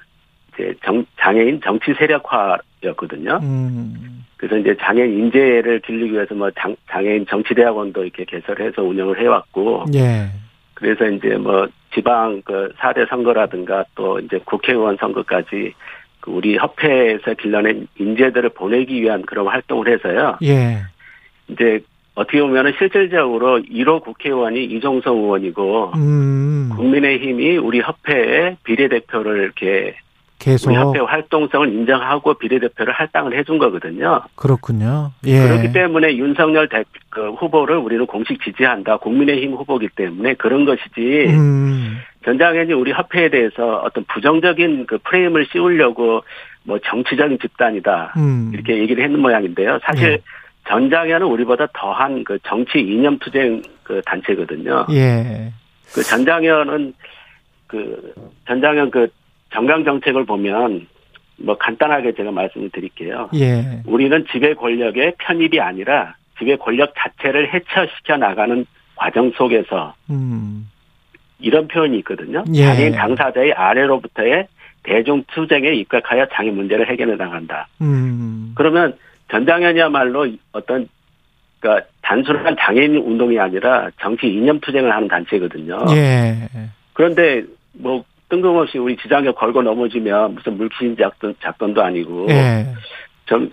이제 정, 장애인 정치 세력화 였거든요. 음. 그래서 이제 장애인 인재를 길르기 위해서 뭐 장, 장애인 정치대학원도 이렇게 개설해서 운영을 해왔고 예. 그래서 이제 뭐 지방 그 4대 선거라든가 또 이제 국회의원 선거까지 그 우리 협회에서 길러낸 인재들을 보내기 위한 그런 활동을 해서요. 예. 이제 어떻게 보면은 실질적으로 1호 국회의원이 이종성 의원이고 음. 국민의힘이 우리 협회의 비례대표를 이렇게 계속 우리 협회 활동성을 인정하고 비례대표를 할당을 해준 거거든요. 그렇군요. 예. 그렇기 때문에 윤석열 대, 그 후보를 우리는 공식 지지한다. 국민의힘 후보기 때문에 그런 것이지. 음. 전장현이 우리 협회에 대해서 어떤 부정적인 그 프레임을 씌우려고 뭐 정치적인 집단이다. 음. 이렇게 얘기를 했는 모양인데요. 사실 예. 전장현은 우리보다 더한 그 정치 이념 투쟁 그 단체거든요. 예. 그 전장현은 그 전장현 그 정강 정책을 보면 뭐 간단하게 제가 말씀을 드릴게요. 예. 우리는 지배 권력의 편입이 아니라 지배 권력 자체를 해체시켜 나가는 과정 속에서 음. 이런 표현이 있거든요. 예. 장애인 당사자의 아래로부터의 대중 투쟁에 입각하여 장애 문제를 해결해 나간다. 음. 그러면 전장현이야말로 어떤 그러니까 단순한 장애인 운동이 아니라 정치 이념 투쟁을 하는 단체거든요. 예. 그런데 뭐 뜬금없이 우리 지장에 걸고 넘어지면 무슨 물귀신 작전 작전도 아니고 예. 좀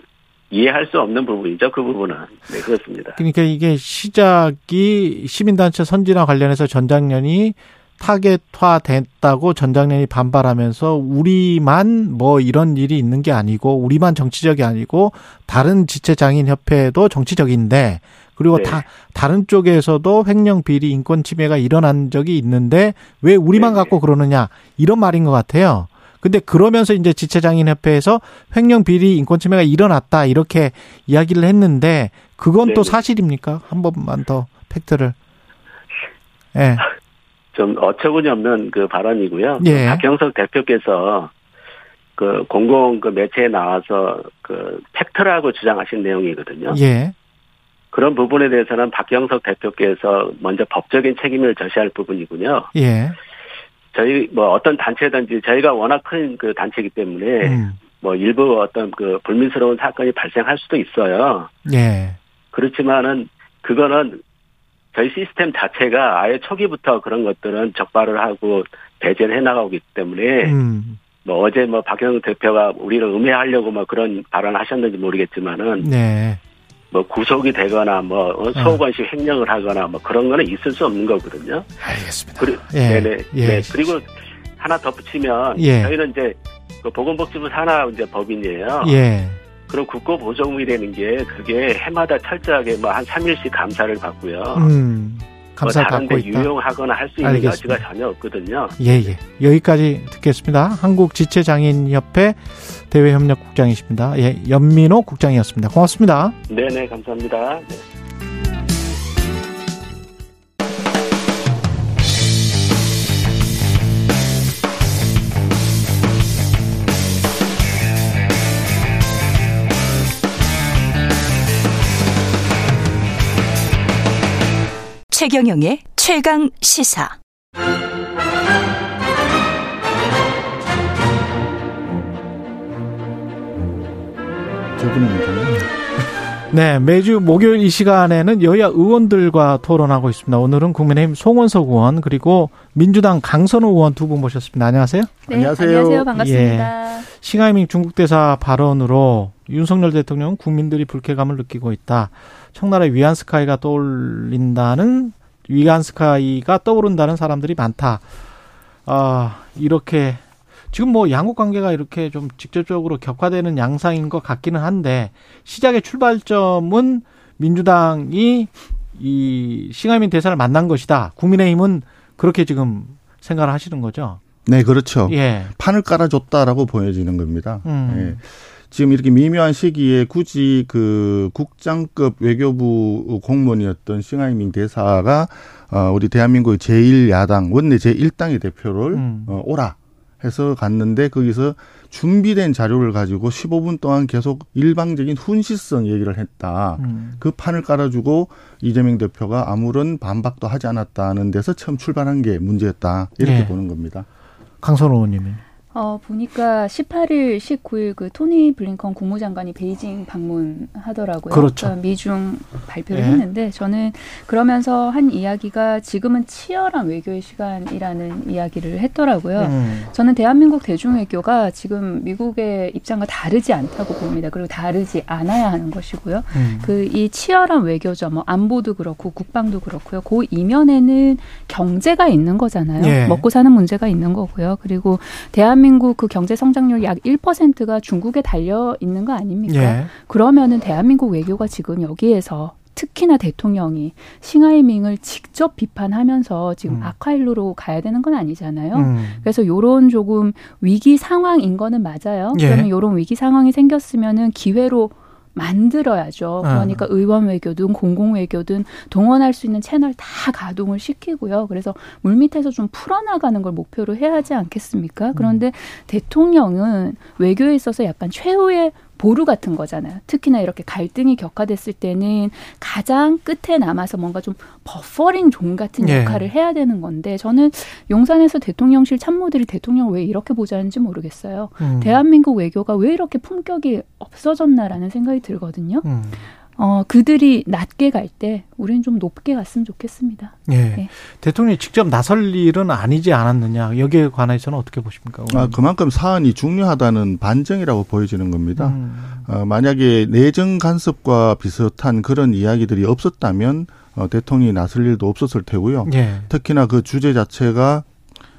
이해할 수 없는 부분이죠. 그 부분은 네 그렇습니다. 그러니까 이게 시작이 시민단체 선진화 관련해서 전장년이 타겟화 됐다고 전장년이 반발하면서 우리만 뭐 이런 일이 있는 게 아니고 우리만 정치적이 아니고 다른 지체 장인 협회도 정치적인데 그리고 네. 다 다른 쪽에서도 횡령 비리 인권 침해가 일어난 적이 있는데 왜 우리만 네네. 갖고 그러느냐 이런 말인 것 같아요. 근데 그러면서 이제 지체장인 협회에서 횡령 비리 인권 침해가 일어났다 이렇게 이야기를 했는데 그건 또 네네. 사실입니까? 한 번만 더 팩트를. 예. 좀 어처구니 없는 그 발언이고요. 예. 박경석 대표께서 그 공공 그 매체에 나와서 그 팩트라고 주장하신 내용이거든요. 예. 그런 부분에 대해서는 박경석 대표께서 먼저 법적인 책임을 져셔야 할 부분이군요. 예. 저희 뭐 어떤 단체든지 저희가 워낙 큰 그 단체이기 때문에 음. 뭐 일부 어떤 그 불민스러운 사건이 발생할 수도 있어요. 예. 그렇지만은 그거는 저희 시스템 자체가 아예 초기부터 그런 것들은 적발을 하고 배제를 해나가기 때문에 음. 뭐 어제 뭐 박영 대표가 우리를 음해하려고 뭐 그런 발언을 하셨는지 모르겠지만은 네. 뭐 구속이 되거나 뭐 어, 소관식 횡령을 하거나 뭐 그런 거는 있을 수 없는 거거든요. 알겠습니다. 그리, 예. 네네. 예. 네. 그리고 하나 덧붙이면 예. 저희는 이제 그 보건복지부 산하 이제 법인이에요. 예. 그럼 국고보조금이라는 게 그게 해마다 철저하게 뭐 한 3일씩 감사를 받고요. 음. 감사 뭐 받고 있다. 유용하거나 할 수 있는 알겠습니다. 여지가 전혀 없거든요. 예, 예. 여기까지 듣겠습니다. 한국지체장인협회 대외협력국장이십니다. 예, 연민호 국장이었습니다. 고맙습니다. 네네 감사합니다. 네. 최경영의 최강 시사. 네, 매주 목요일 이 시간에는 여야 의원들과 토론하고 있습니다. 오늘은 국민의힘 송원석 의원 그리고 민주당 강선우 의원 두 분 모셨습니다. 안녕하세요. 네, 안녕하세요. 반갑습니다. 싱하이밍 중국 대사 발언으로 윤석열 대통령 은 국민들이 불쾌감을 느끼고 있다. 청나라의 위안스카이가 떠올린다는 위안스카이가 떠오른다는 사람들이 많다. 아 이렇게 지금 뭐 양국 관계가 이렇게 좀 직접적으로 격화되는 양상인 것 같기는 한데 시작의 출발점은 민주당이 이 싱하이밍 대사를 만난 것이다. 국민의힘은 그렇게 지금 생각을 하시는 거죠. 네, 그렇죠. 예. 판을 깔아줬다라고 보여지는 겁니다. 음. 예. 지금 이렇게 미묘한 시기에 굳이 그 국장급 외교부 공무원이었던 싱하이밍 대사가 어 우리 대한민국의 제1야당 원내 제1당의 대표를 음. 어 오라 해서 갔는데 거기서 준비된 자료를 가지고 15분 동안 계속 일방적인 훈시성 얘기를 했다. 음. 그 판을 깔아주고 이재명 대표가 아무런 반박도 하지 않았다는 데서 처음 출발한 게 문제였다. 이렇게 예. 보는 겁니다. 강선호 의원님은 어, 보니까 18일, 19일 그 토니 블링컨 국무장관이 베이징 방문하더라고요. 그렇죠. 그러니까 미중 발표를 예. 했는데 저는 그러면서 한 이야기가 지금은 치열한 외교의 시간이라는 이야기를 했더라고요. 음. 저는 대한민국 대중외교가 지금 미국의 입장과 다르지 않다고 봅니다. 그리고 다르지 않아야 하는 것이고요. 음. 그이 치열한 외교죠. 뭐 안보도 그렇고 국방도 그렇고요. 그 이면에는 경제가 있는 거잖아요. 예. 먹고 사는 문제가 있는 거고요. 그리고 대한민국 그 경제 성장률 약 1%가 중국에 달려 있는 거 아닙니까? 예. 그러면은 대한민국 외교가 지금 여기에서 특히나 대통령이 싱하이밍을 직접 비판하면서 지금 음. 악화일로로 가야 되는 건 아니잖아요. 음. 그래서 요런 조금 위기 상황인 거는 맞아요. 예. 그러면 요런 위기 상황이 생겼으면은 기회로 만들어야죠. 아. 그러니까 의원 외교든 공공 외교든 동원할 수 있는 채널 다 가동을 시키고요. 그래서 물밑에서 좀 풀어나가는 걸 목표로 해야 하지 않겠습니까? 그런데 대통령은 외교에 있어서 약간 최후의 보루 같은 거잖아요. 특히나 이렇게 갈등이 격화됐을 때는 가장 끝에 남아서 뭔가 좀 buffering zone 같은 예. 역할을 해야 되는 건데 저는 용산에서 대통령실 참모들이 대통령 왜 이렇게 보좌하는지 모르겠어요. 음. 대한민국 외교가 왜 이렇게 품격이 없어졌나라는 생각이 들거든요. 음. 어, 그들이 낮게 갈 때 우리는 좀 높게 갔으면 좋겠습니다. 예. 네. 대통령이 직접 나설 일은 아니지 않았느냐. 여기에 관해서는 어떻게 보십니까? 아, 그만큼 사안이 중요하다는 반증이라고 보여지는 겁니다. 음. 어, 만약에 내정 간섭과 비슷한 그런 이야기들이 없었다면 어, 대통령이 나설 일도 없었을 테고요. 예. 특히나 그 주제 자체가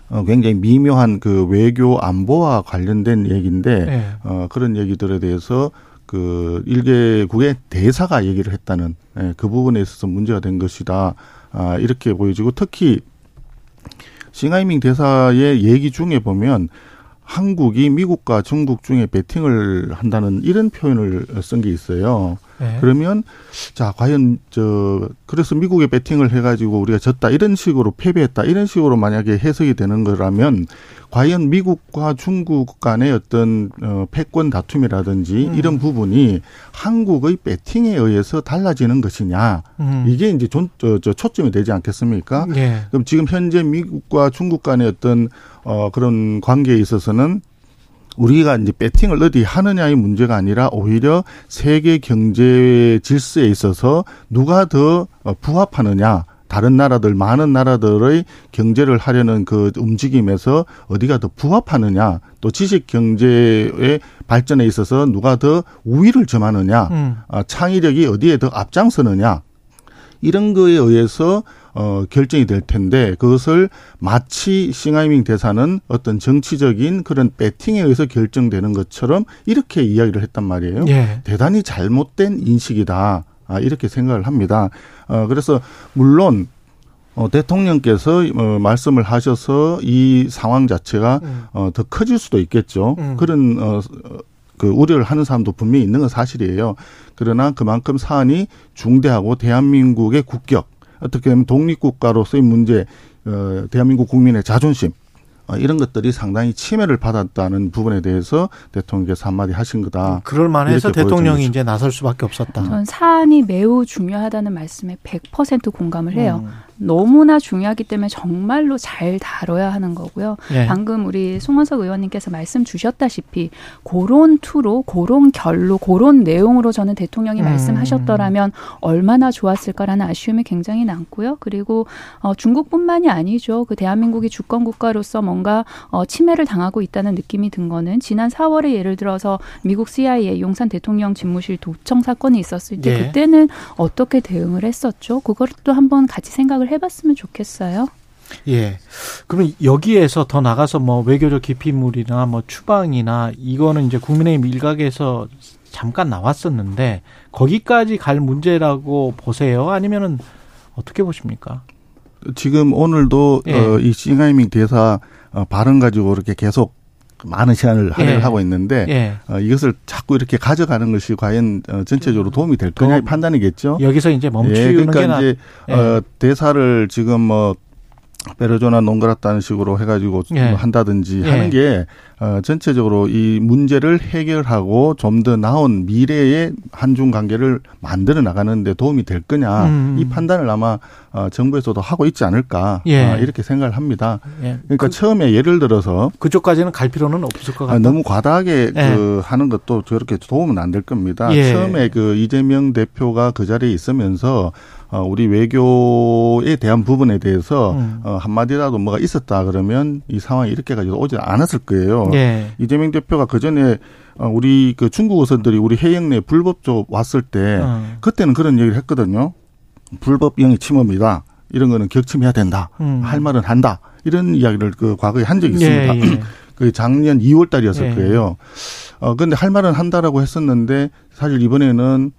어, 굉장히 미묘한 그 외교 안보와 관련된 얘기인데 예. 어, 그런 얘기들에 대해서 그 일개국의 대사가 얘기를 했다는 예, 그 부분에 있어서 문제가 된 것이다. 아, 이렇게 보여지고 특히 싱하이밍 대사의 얘기 중에 보면 한국이 미국과 중국 중에 배팅을 한다는 이런 표현을 쓴 게 있어요. 예. 그러면 자 과연 저 그래서 미국에 배팅을 해가지고 우리가 졌다 이런 식으로 패배했다 이런 식으로 만약에 해석이 되는 거라면 과연 미국과 중국 간의 어떤 어 패권 다툼이라든지 음. 이런 부분이 한국의 배팅에 의해서 달라지는 것이냐 음. 이게 이제 존, 저, 저 초점이 되지 않겠습니까? 예. 그럼 지금 현재 미국과 중국 간의 어떤 어 그런 관계에 있어서는 우리가 이제 배팅을 어디 하느냐의 문제가 아니라 오히려 세계 경제 질서에 있어서 누가 더 어, 부합하느냐. 다른 나라들, 많은 나라들의 경제를 하려는 그 움직임에서 어디가 더 부합하느냐. 또 지식 경제의 발전에 있어서 누가 더 우위를 점하느냐. 음. 아, 창의력이 어디에 더 앞장서느냐. 이런 거에 의해서 어 결정이 될 텐데 그것을 마치 싱하이밍 대사는 어떤 정치적인 그런 배팅에 의해서 결정되는 것처럼 이렇게 이야기를 했단 말이에요. 예. 대단히 잘못된 인식이다. 아, 이렇게 생각을 합니다. 어 그래서 물론 어, 대통령께서 어, 말씀을 하셔서 이 상황 자체가 음. 어, 더 커질 수도 있겠죠. 음. 그런 어, 그 우려를 하는 사람도 분명히 있는 건 사실이에요. 그러나 그만큼 사안이 중대하고 대한민국의 국격, 어떻게 보면 독립국가로서의 문제, 어, 대한민국 국민의 자존심, 어, 이런 것들이 상당히 침해를 받았다는 부분에 대해서 대통령께서 한마디 하신 거다. 그럴 만해서 대통령이 이제 나설 수밖에 없었다. 전 사안이 매우 중요하다는 말씀에 100% 공감을 해요. 음. 너무나 중요하기 때문에 정말로 잘 다뤄야 하는 거고요. 예. 방금 우리 송원석 의원님께서 말씀 주셨다시피 그런 투로 그런 결로 그런 내용으로 저는 대통령이 음. 말씀하셨더라면 얼마나 좋았을까라는 아쉬움이 굉장히 남고요. 그리고 어, 중국뿐만이 아니죠. 그 대한민국이 주권 국가로서 뭔가 어, 침해를 당하고 있다는 느낌이 든 거는 지난 4월에 예를 들어서 미국 CIA 용산 대통령 집무실 도청 사건이 있었을 때 예. 그때는 어떻게 대응을 했었죠? 그것도 한번 같이 생각을 해봤으면 좋겠어요. 예. 그러면 여기에서 더 나가서 뭐 외교적 기피물이나 뭐 추방이나 이거는 이제 국민의힘 일각에서 잠깐 나왔었는데 거기까지 갈 문제라고 보세요? 아니면은 어떻게 보십니까? 지금 오늘도 예. 어, 이 싱하이밍 대사 어, 발언 가지고 이렇게 계속 많은 시간을 할애를 예. 하고 있는데 예. 어, 이것을 자꾸 이렇게 가져가는 것이 과연 어, 전체적으로 도움이 될 거냐의 도움. 판단이겠죠. 여기서 이제 멈추는 예, 그러니까 게 나. 이제 예. 어, 대사를 지금 뭐 베르조나 농가랐다는 식으로 해가지고 예. 뭐 한다든지 예. 하는 게 어, 전체적으로 이 문제를 해결하고 좀 더 나은 미래의 한중 관계를 만들어 나가는데 도움이 될 거냐 음. 이 판단을 아마 어, 정부에서도 하고 있지 않을까 예. 어, 이렇게 생각을 합니다. 예. 그러니까 처음에 예를 들어서 그쪽까지는 갈 필요는 없을 것. 아, 너무 과다하게 예. 그 하는 것도 저렇게 도움은 안 될 겁니다. 예. 처음에 그 이재명 대표가 그 자리에 있으면서 어, 우리 외교에 대한 부분에 대해서 음. 어, 한마디라도 뭐가 있었다 그러면 이 상황이 이렇게까지 오지 않았을 거예요. 예. 이재명 대표가 그 전에 어, 우리 그 중국 어선들이 우리 해역 내 불법적 왔을 때 어. 그때는 그런 얘기를 했거든요. 불법 영의 침범이다. 이런 거는 격침해야 된다. 음. 할 말은 한다. 이런 이야기를 그 과거에 한 적이 있습니다. 예, 예. 그 작년 2월 달이었을 예. 거예요. 어, 근데 할 말은 한다라고 했었는데 사실 이번에는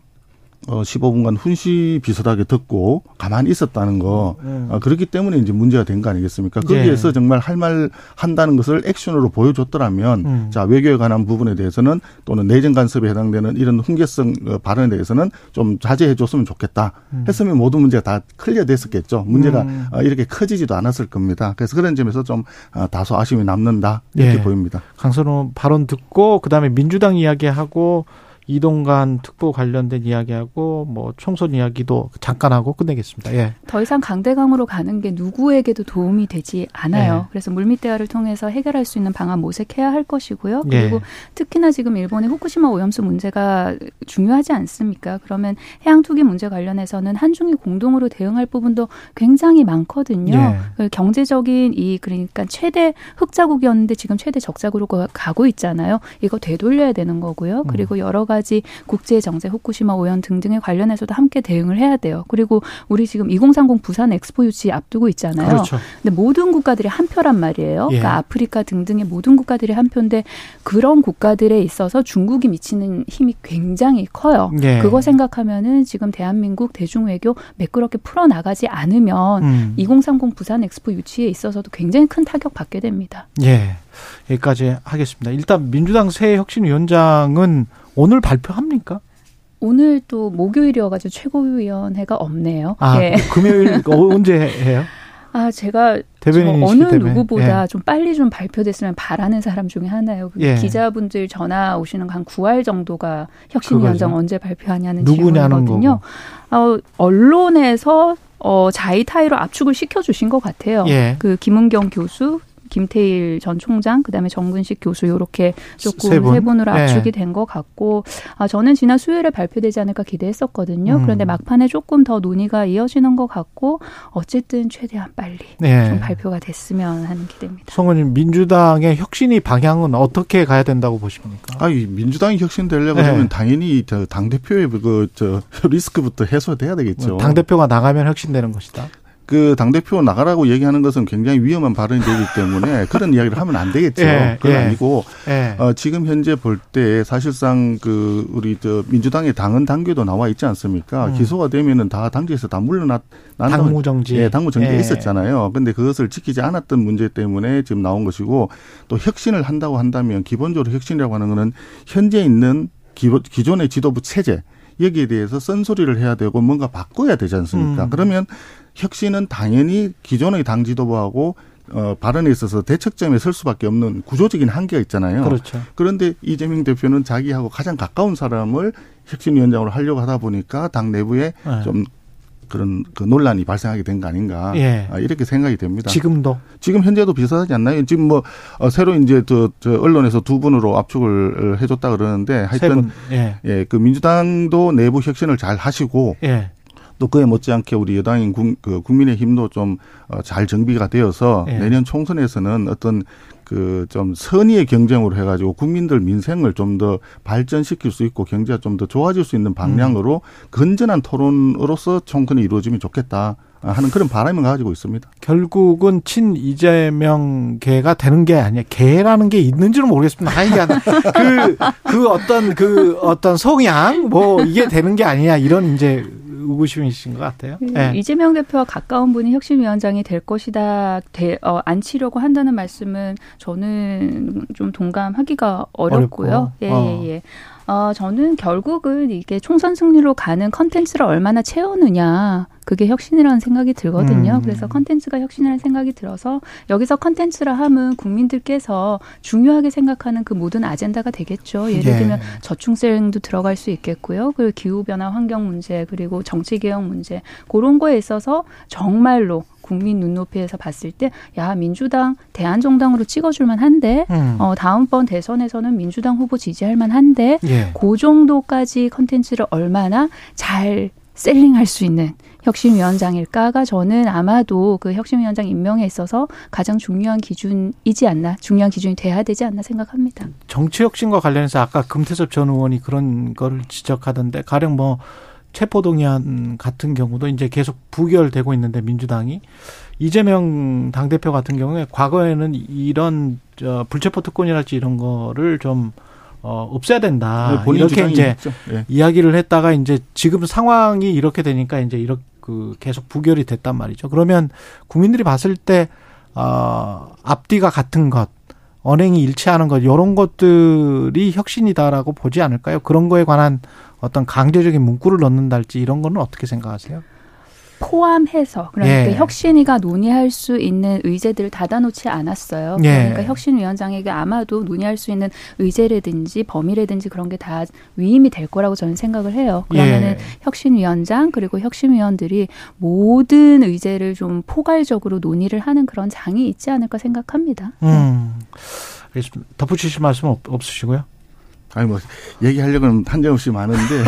어, 15분간 훈시 비슷하게 듣고 가만히 있었다는 거. 음. 어, 그렇기 때문에 이제 문제가 된 거 아니겠습니까? 거기에서 예. 정말 할 말 한다는 것을 액션으로 보여줬더라면 음. 자, 외교에 관한 부분에 대해서는 또는 내정 간섭에 해당되는 이런 훈계성 어, 발언에 대해서는 좀 자제해 줬으면 좋겠다. 했으면 모든 문제가 다 클리어 됐었겠죠. 문제가 음. 어, 이렇게 커지지도 않았을 겁니다. 그래서 그런 점에서 좀 어, 다소 아쉬움이 남는다. 이렇게 예. 보입니다. 강선호 발언 듣고 그다음에 민주당 이야기하고 이동관 특보 관련된 이야기하고 뭐 총선 이야기도 잠깐 하고 끝내겠습니다. 예. 더 이상 강대강으로 가는 게 누구에게도 도움이 되지 않아요. 네. 그래서 물밑 대화를 통해서 해결할 수 있는 방안 모색해야 할 것이고요. 예. 그리고 특히나 지금 일본의 후쿠시마 오염수 문제가 중요하지 않습니까? 그러면 해양 투기 문제 관련해서는 한중이 공동으로 대응할 부분도 굉장히 많거든요. 예. 그 경제적인 이 그러니까 최대 흑자국이었는데 지금 최대 적자국으로 가- 가고 있잖아요. 이거 되돌려야 되는 거고요. 그리고 여러 가지 국제 정세, 후쿠시마 오염 등등에 관련해서도 함께 대응을 해야 돼요. 그리고 우리 지금 2030 부산 엑스포 유치 앞두고 있잖아요. 그렇죠. 근데 모든 국가들이 한 표란 말이에요. 예. 그러니까 아프리카 등등의 모든 국가들이 한 표인데 그런 국가들에 있어서 중국이 미치는 힘이 굉장히 커요. 예. 그거 생각하면은 지금 대한민국 대중외교 매끄럽게 풀어 나가지 않으면 음. 2030 부산 엑스포 유치에 있어서도 굉장히 큰 타격 받게 됩니다. 예. 여기까지 하겠습니다. 일단 민주당 새 혁신위원장은 오늘 발표합니까? 오늘 또 목요일이어가지고 최고위원회가 없네요. 아, 예. 금요일 어, 언제 해요? 아, 제가 어느 때문에. 누구보다 예. 좀 빨리 좀 발표됐으면 바라는 사람 중에 하나예요. 그 예. 기자분들 전화 오시는 한 9월 정도가 혁신위원장. 언제 발표하냐는 질문이거든요. 어, 언론에서 어, 자의타의로 압축을 시켜주신 것 같아요. 예. 그 김은경 교수, 김태일 전 총장, 그다음에 정근식 교수 요렇게 조금 세 세, 분? 분으로 예. 압축이 된것 같고, 아 저는 지난 수요일에 발표되지 않을까 기대했었거든요. 음. 그런데 막판에 조금 더 논의가 이어지는 것 같고, 어쨌든 최대한 빨리 네. 좀 발표가 됐으면 하는 기대입니다. 송원님 민주당의 혁신이 방향은 어떻게 가야 된다고 보십니까? 아, 이 민주당이 혁신되려고 네. 하면 당연히 저 당대표의 그, 저, 리스크부터 해소돼야 되겠죠. 당 대표가 나가면 혁신되는 것이다. 그 당대표 나가라고 얘기하는 것은 굉장히 위험한 발언이 되기 때문에 그런 이야기를 하면 안 되겠죠. 예, 그건 예. 아니고, 예. 어, 지금 현재 볼 때 사실상 그 우리 저 민주당의 당헌 당규도 나와 있지 않습니까? 음. 기소가 되면은 다 당직에서 다 물러났, 당무 정지. 예, 당무 정지가 예. 있었잖아요. 근데 그것을 지키지 않았던 문제 때문에 지금 나온 것이고 또 혁신을 한다고 한다면 기본적으로 혁신이라고 하는 거는 현재 있는 기존의 지도부 체제 여기에 대해서 쓴소리를 해야 되고 뭔가 바꿔야 되지 않습니까? 음. 그러면 혁신은 당연히 기존의 당 지도부하고 어, 발언에 있어서 대척점에 설 수밖에 없는 구조적인 한계가 있잖아요. 그렇죠. 그런데 이재명 대표는 자기하고 가장 가까운 사람을 혁신위원장으로 하려고 하다 보니까 당 내부에 네. 좀 그런 그 논란이 발생하게 된 거 아닌가 예. 아, 이렇게 생각이 됩니다. 지금도 지금 현재도 비슷하지 않나요? 지금 뭐 어, 새로 이제 저, 저 언론에서 두 분으로 압축을 어, 해줬다 그러는데 세 하여튼 분. 예. 예, 그 민주당도 내부 혁신을 잘 하시고 예. 또 그에 못지않게 우리 여당인 국, 그 국민의힘도 좀 잘 정비가 되어서 예. 내년 총선에서는 어떤 그 좀 선의의 경쟁으로 해가지고 국민들 민생을 좀 더 발전시킬 수 있고 경제가 좀 더 좋아질 수 있는 방향으로 음. 건전한 토론으로서 총선이 이루어지면 좋겠다 하는 그런 바람을 가지고 있습니다. 결국은 친 이재명 개가 되는 게 아니야. 개라는 게 있는지는 모르겠습니다. 하여간 그, 그 어떤 그 어떤 성향 뭐 이게 되는 게 아니냐 이런 이제 의구심이신 것 같아요. 그 네. 이재명 대표와 가까운 분이 혁신위원장이 될 것이다, 되, 어, 앉히려고 한다는 말씀은 저는 좀 동감하기가 어렵고요. 어렵고. 예, 어. 예, 예. 어, 저는 결국은 이게 총선 승리로 가는 컨텐츠를 얼마나 채우느냐. 그게 혁신이라는 생각이 들거든요. 음. 그래서 컨텐츠가 혁신이라는 생각이 들어서 여기서 컨텐츠라 함은 국민들께서 중요하게 생각하는 그 모든 아젠다가 되겠죠. 예를 예. 들면 저출생도 들어갈 수 있겠고요. 그리고 기후 변화 환경 문제, 그리고 정치 개혁 문제, 그런 거에 있어서 정말로 국민 눈높이에서 봤을 때, 야, 민주당 대안정당으로 찍어줄 만 한데, 음. 어, 다음번 대선에서는 민주당 후보 지지할 만 한데, 예. 그 정도까지 컨텐츠를 얼마나 잘 셀링할 수 있는 혁신위원장일까가 저는 아마도 그 혁신위원장 임명에 있어서 가장 중요한 기준이지 않나, 중요한 기준이 돼야 되지 않나 생각합니다. 정치 혁신과 관련해서 아까 금태섭 전 의원이 그런 거를 지적하던데 가령 뭐 체포동의안 같은 경우도 이제 계속 부결되고 있는데 민주당이 이재명 당대표 같은 경우에 과거에는 이런 저 불체포 특권이랄지 이런 거를 좀 어, 없애야 된다. 네, 이렇게 이제. 예. 이야기를 했다가 이제 지금 상황이 이렇게 되니까 이제 이렇게 그 계속 부결이 됐단 말이죠. 그러면 국민들이 봤을 때 어, 앞뒤가 같은 것, 언행이 일치하는 것 이런 것들이 혁신이다라고 보지 않을까요? 그런 거에 관한 어떤 강제적인 문구를 넣는달지 이런 거는 어떻게 생각하세요? 포함해서 그러니까 예. 혁신위가 논의할 수 있는 의제들을 닫아놓지 않았어요. 예. 그러니까 혁신위원장에게 아마도 논의할 수 있는 의제라든지 범위라든지 그런 게 다 위임이 될 거라고 저는 생각을 해요. 그러면은 예. 혁신위원장 그리고 혁신위원들이 모든 의제를 좀 포괄적으로 논의를 하는 그런 장이 있지 않을까 생각합니다. 음. 알겠습니다. 덧붙이실 말씀 없, 없으시고요? 아니 뭐 얘기하려고는 한정없이 많은데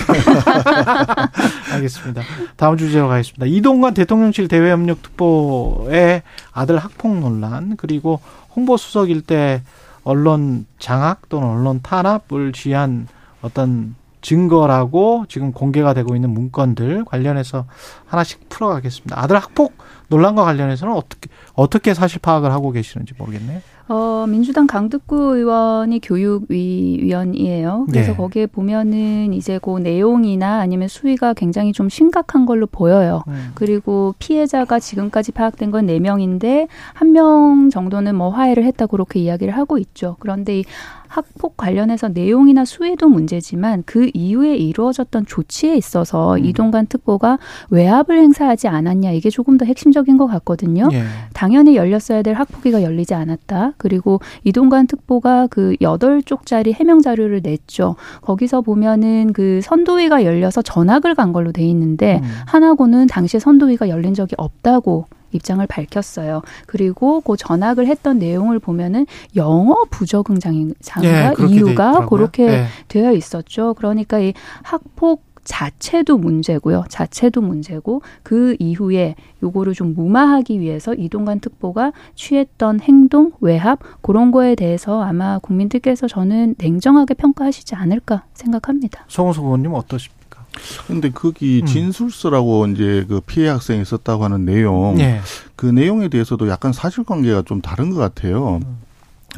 알겠습니다. 다음 주제로 가겠습니다. 이동관 대통령실 대외협력 특보의 아들 학폭 논란 그리고 홍보 수석일 때 언론 장악 또는 언론 탄압을 지한 어떤 증거라고 지금 공개가 되고 있는 문건들 관련해서 하나씩 풀어가겠습니다. 아들 학폭 논란과 관련해서는 어떻게 어떻게 사실 파악을 하고 계시는지 모르겠네요. 어, 민주당 강득구 의원이 교육위 위원이에요. 그래서 네. 거기에 보면은 이제 그 내용이나 아니면 수위가 굉장히 좀 심각한 걸로 보여요. 음. 그리고 피해자가 지금까지 파악된 건 네명인데 한 명 정도는 뭐 화해를 했다 그렇게 이야기를 하고 있죠. 그런데 이 학폭 관련해서 내용이나 수위도 문제지만 그 이후에 이루어졌던 조치에 있어서 음. 이동관 특보가 외압을 행사하지 않았냐 이게 조금 더 핵심적인 것 같거든요. 예. 당연히 열렸어야 될 학폭위가 열리지 않았다. 그리고 이동관 특보가 그 여덟 쪽짜리 해명 자료를 냈죠. 거기서 보면은 그 선도위가 열려서 전학을 간 걸로 돼 있는데 음. 하나고는 당시에 선도위가 열린 적이 없다고 입장을 밝혔어요. 그리고 그 전학을 했던 내용을 보면은 영어 부적응장인가 예, 그렇게 돼 이유가. 그렇게 예. 되어 있었죠. 그러니까 이 학폭 자체도 문제고요. 자체도 문제고 그 이후에 요거를 좀 무마하기 위해서 이동관 특보가 취했던 행동, 외압 그런 거에 대해서 아마 국민들께서 저는 냉정하게 평가하시지 않을까 생각합니다. 송호석 의원님 어떠십니까? 근데 거기 음. 진술서라고 이제 그 피해 학생이 썼다고 하는 내용 예. 그 내용에 대해서도 약간 사실관계가 좀 다른 것 같아요.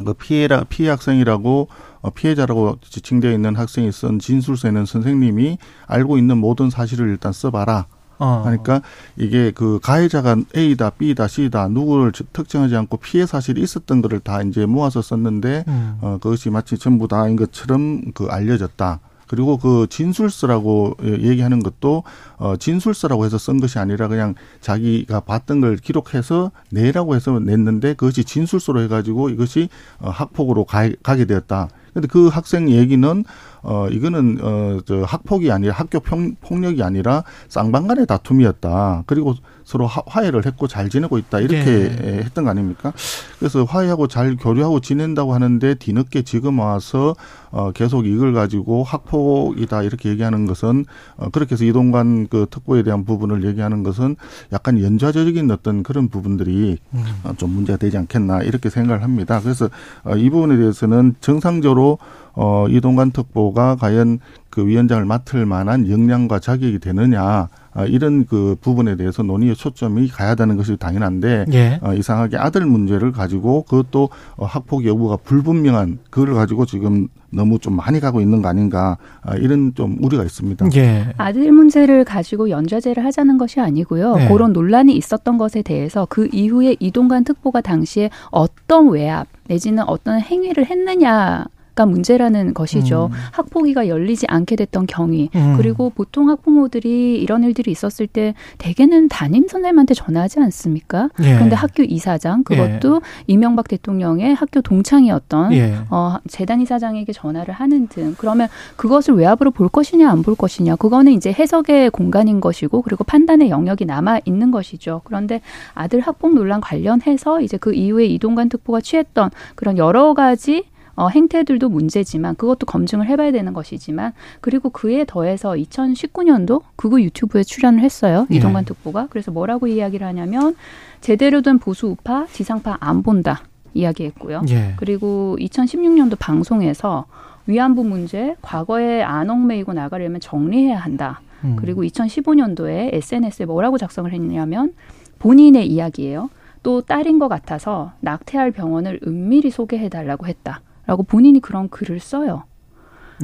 그 피해라 피해 학생이라고 어, 피해자라고 지칭되어 있는 학생이 쓴 진술서에는 선생님이 알고 있는 모든 사실을 일단 써봐라. 어. 그러니까 이게 그 가해자가 A다, B다, C다 누구를 특정하지 않고 피해 사실이 있었던 거를 다 이제 모아서 썼는데 음. 어, 그것이 마치 전부 다인 것처럼 그 알려졌다. 그리고 그 진술서라고 예, 얘기하는 것도 어 진술서라고 해서 쓴 것이 아니라 그냥 자기가 봤던 걸 기록해서 내라고 해서 냈는데 그것이 진술서로 해가지고 이것이 어 학폭으로 가, 가게 되었다. 근데 그 학생 얘기는 어 이거는 어저 학폭이 아니라 학교 평, 폭력이 아니라 쌍방간의 다툼이었다. 그리고 서로 화, 화해를 했고 잘 지내고 있다 이렇게 네. 했던 거 아닙니까? 그래서 화해하고 잘 교류하고 지낸다고 하는데 뒤늦게 지금 와서 어 계속 이걸 가지고 학폭이다 이렇게 얘기하는 것은 어 그렇게 해서 이동관 그 특보에 대한 부분을 얘기하는 것은 약간 연좌적인 어떤 그런 부분들이 음. 어, 좀 문제가 되지 않겠나 이렇게 생각을 합니다. 그래서 어, 이 부분에 대해서는 정상적으로 실제로 어 이동관 특보가 과연 그 위원장을 맡을 만한 역량과 자격이 되느냐 아, 이런 그 부분에 대해서 논의의 초점이 가야 되는 것이 당연한데 예. 어, 이상하게 아들 문제를 가지고 그것도 어, 학폭 여부가 불분명한 그걸 가지고 지금 너무 좀 많이 가고 있는 거 아닌가 아, 이런 좀 우려가 있습니다. 예. 아들 문제를 가지고 연좌제를 하자는 것이 아니고요. 네. 그런 논란이 있었던 것에 대해서 그 이후에 이동관 특보가 당시에 어떤 외압 내지는 어떤 행위를 했느냐 가 문제라는 것이죠. 음. 학폭위가 열리지 않게 됐던 경위. 음. 그리고 보통 학부모들이 이런 일들이 있었을 때 대개는 담임 선생님한테 전화하지 않습니까? 예. 그런데 학교 이사장 그것도 이명박 대통령의 학교 동창이었던 예. 어, 재단 이사장에게 전화를 하는 등 그러면 그것을 외압으로 볼 것이냐 안 볼 것이냐 그거는 이제 해석의 공간인 것이고 그리고 판단의 영역이 남아 있는 것이죠. 그런데 아들 학폭 논란 관련해서 이제 그 이후에 이동관 특보가 취했던 그런 여러 가지 어, 행태들도 문제지만 그것도 검증을 해봐야 되는 것이지만 그리고 그에 더해서 2019년도 그거 유튜브에 출연을 했어요 예. 이동관 특보가 그래서 뭐라고 이야기를 하냐면 제대로 된 보수 우파 지상파 안 본다 이야기했고요. 예. 그리고 2016년도 방송에서 위안부 문제 과거에 안 얽매이고 나가려면 정리해야 한다. 음. 그리고 2015년도에 SNS에 뭐라고 작성을 했냐면 본인의 이야기예요. 또 딸인 것 같아서 낙태할 병원을 은밀히 소개해달라고 했다 라고 본인이 그런 글을 써요.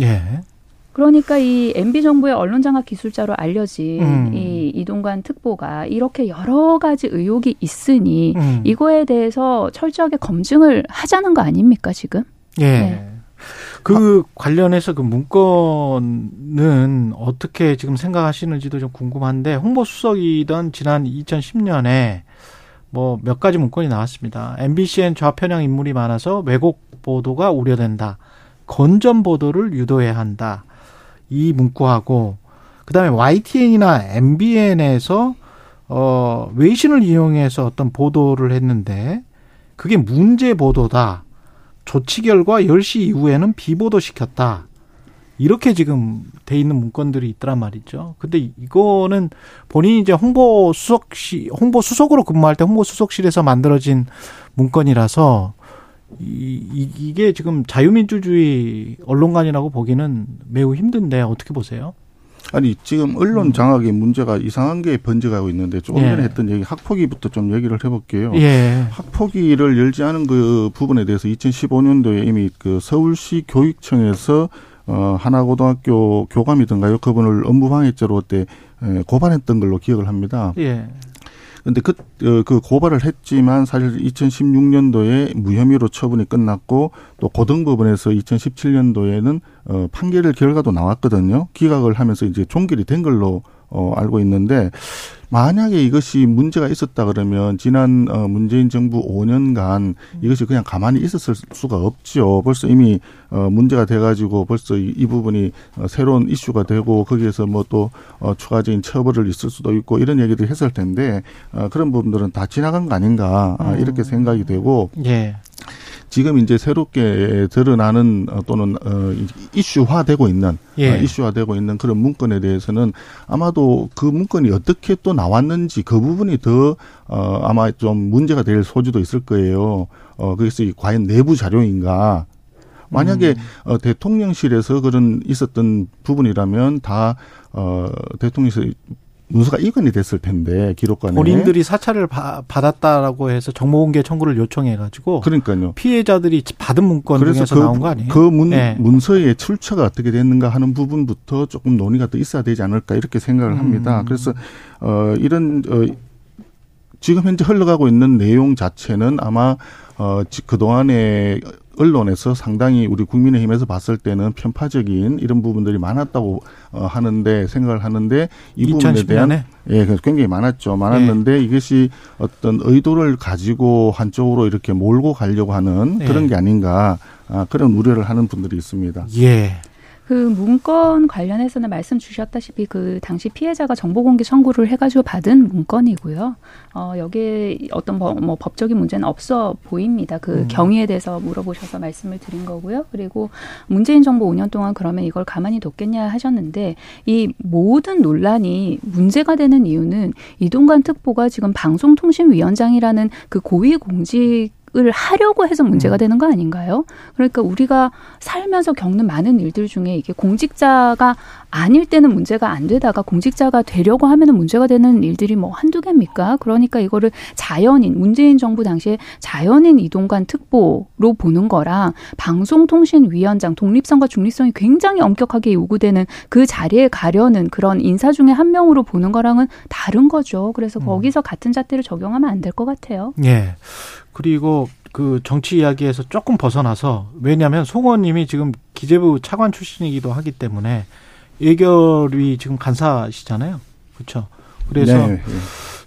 예. 그러니까 이 MB 정부의 언론장악 기술자로 알려진 음. 이 이동관 특보가 이렇게 여러 가지 의혹이 있으니 음. 이거에 대해서 철저하게 검증을 하자는 거 아닙니까 지금? 예. 네. 그 관련해서 그 문건은 어떻게 지금 생각하시는지도 좀 궁금한데 홍보 수석이던 지난 2010년에 뭐 몇 가지 문건이 나왔습니다. MBC엔 좌편향 인물이 많아서 왜곡 보도가 우려된다. 건전 보도를 유도해야 한다. 이 문구하고 그다음에 YTN이나 MBN에서 어 외신을 이용해서 어떤 보도를 했는데 그게 문제 보도다. 조치 결과 10시 이후에는 비보도 시켰다. 이렇게 지금 돼 있는 문건들이 있더란 말이죠. 근데 이거는 본인이 이제 홍보 수석시 홍보 수석으로 근무할 때 홍보 수석실에서 만들어진 문건이라서 이, 이 이게 지금 자유민주주의 언론관이라고 보기는 매우 힘든데 어떻게 보세요? 아니 지금 언론 장악의 문제가 이상한 게 번져가고 있는데 조금 예. 전에 했던 얘기 학폭위부터 좀 얘기를 해볼게요. 예. 학폭위를 열지 않은 그 부분에 대해서 2015년도에 이미 그 서울시 교육청에서 어 하나고등학교 교감이던가요 그분을 업무방해죄로 에, 고발했던 걸로 기억을 합니다. 예. 근데 그, 어, 그 고발을 했지만 사실 2016년도에 무혐의로 처분이 끝났고 또 고등법원에서 2017년도에는 어, 판결 결과도 나왔거든요. 기각을 하면서 이제 종결이 된 걸로 어, 알고 있는데 만약에 이것이 문제가 있었다 그러면 지난 어, 문재인 정부 5년간 이것이 그냥 가만히 있었을 수가 없죠. 벌써 이미 어, 문제가 돼가지고 벌써 이, 이 부분이 어, 새로운 이슈가 되고 거기에서 뭐 또 어, 추가적인 처벌을 있을 수도 있고 이런 얘기를 했을 텐데 어, 그런 부분들은 다 지나간 거 아닌가 아, 이렇게 생각이 되고 예. 지금 이제 새롭게 드러나는 어, 또는 어, 이슈화되고 있는 예. 어, 이슈화되고 있는 그런 문건에 대해서는 아마도 그 문건이 어떻게 또 나왔는지 그 부분이 더 어, 아마 좀 문제가 될 소지도 있을 거예요. 어, 그래서 이 과연 내부 자료인가? 만약에 어, 대통령실에서 그런 있었던 부분이라면 다 어, 대통령실 문서가 이관이 됐을 텐데 기록관에 본인들이 사찰을 바- 받았다라고 해서 정보공개 청구를 요청해가지고 그러니까요. 피해자들이 받은 문건 중에서 나온 거 아니에요? 그 문, 예. 문서의 출처가 어떻게 됐는가 하는 부분부터 조금 논의가 더 있어야 되지 않을까 이렇게 생각을 합니다. 음. 그래서 어 이런 어 지금 현재 흘러가고 있는 내용 자체는 아마 어 지- 그동안에 언론에서 상당히 우리 국민의힘에서 봤을 때는 편파적인 이런 부분들이 많았다고 어 하는데 생각을 하는데 이 부분에 2010년에? 대한 예, 그 굉장히 많았죠. 많았는데 네. 이것이 어떤 의도를 가지고 한쪽으로 이렇게 몰고 가려고 하는 네. 그런 게 아닌가 아, 그런 우려를 하는 분들이 있습니다. 예. 그 문건 관련해서는 말씀 주셨다시피 그 당시 피해자가 정보 공개 청구를 해가지고 받은 문건이고요. 어, 여기에 어떤 뭐, 뭐 법적인 문제는 없어 보입니다. 그 음. 경위에 대해서 물어보셔서 말씀을 드린 거고요. 그리고 문재인 정부 5년 동안 그러면 이걸 가만히 뒀겠냐 하셨는데 이 모든 논란이 문제가 되는 이유는 이동관 특보가 지금 방송통신위원장이라는 그 고위 공직 을 하려고 해서 문제가 음. 되는 거 아닌가요? 그러니까 우리가 살면서 겪는 많은 일들 중에 이게 공직자가 아닐 때는 문제가 안 되다가 공직자가 되려고 하면은 문제가 되는 일들이 뭐 한두 개입니까? 그러니까 이거를 자연인, 문재인 정부 당시에 자연인 이동관 특보로 보는 거랑 방송통신위원장 독립성과 중립성이 굉장히 엄격하게 요구되는 그 자리에 가려는 그런 인사 중에 한 명으로 보는 거랑은 다른 거죠. 그래서 거기서 같은 잣대를 적용하면 안 될 것 같아요. 예. 그리고 그 정치 이야기에서 조금 벗어나서 왜냐하면 송 의원님이 지금 기재부 차관 출신이기도 하기 때문에 예결위 지금 간사시잖아요. 그렇죠. 그래서 네, 예.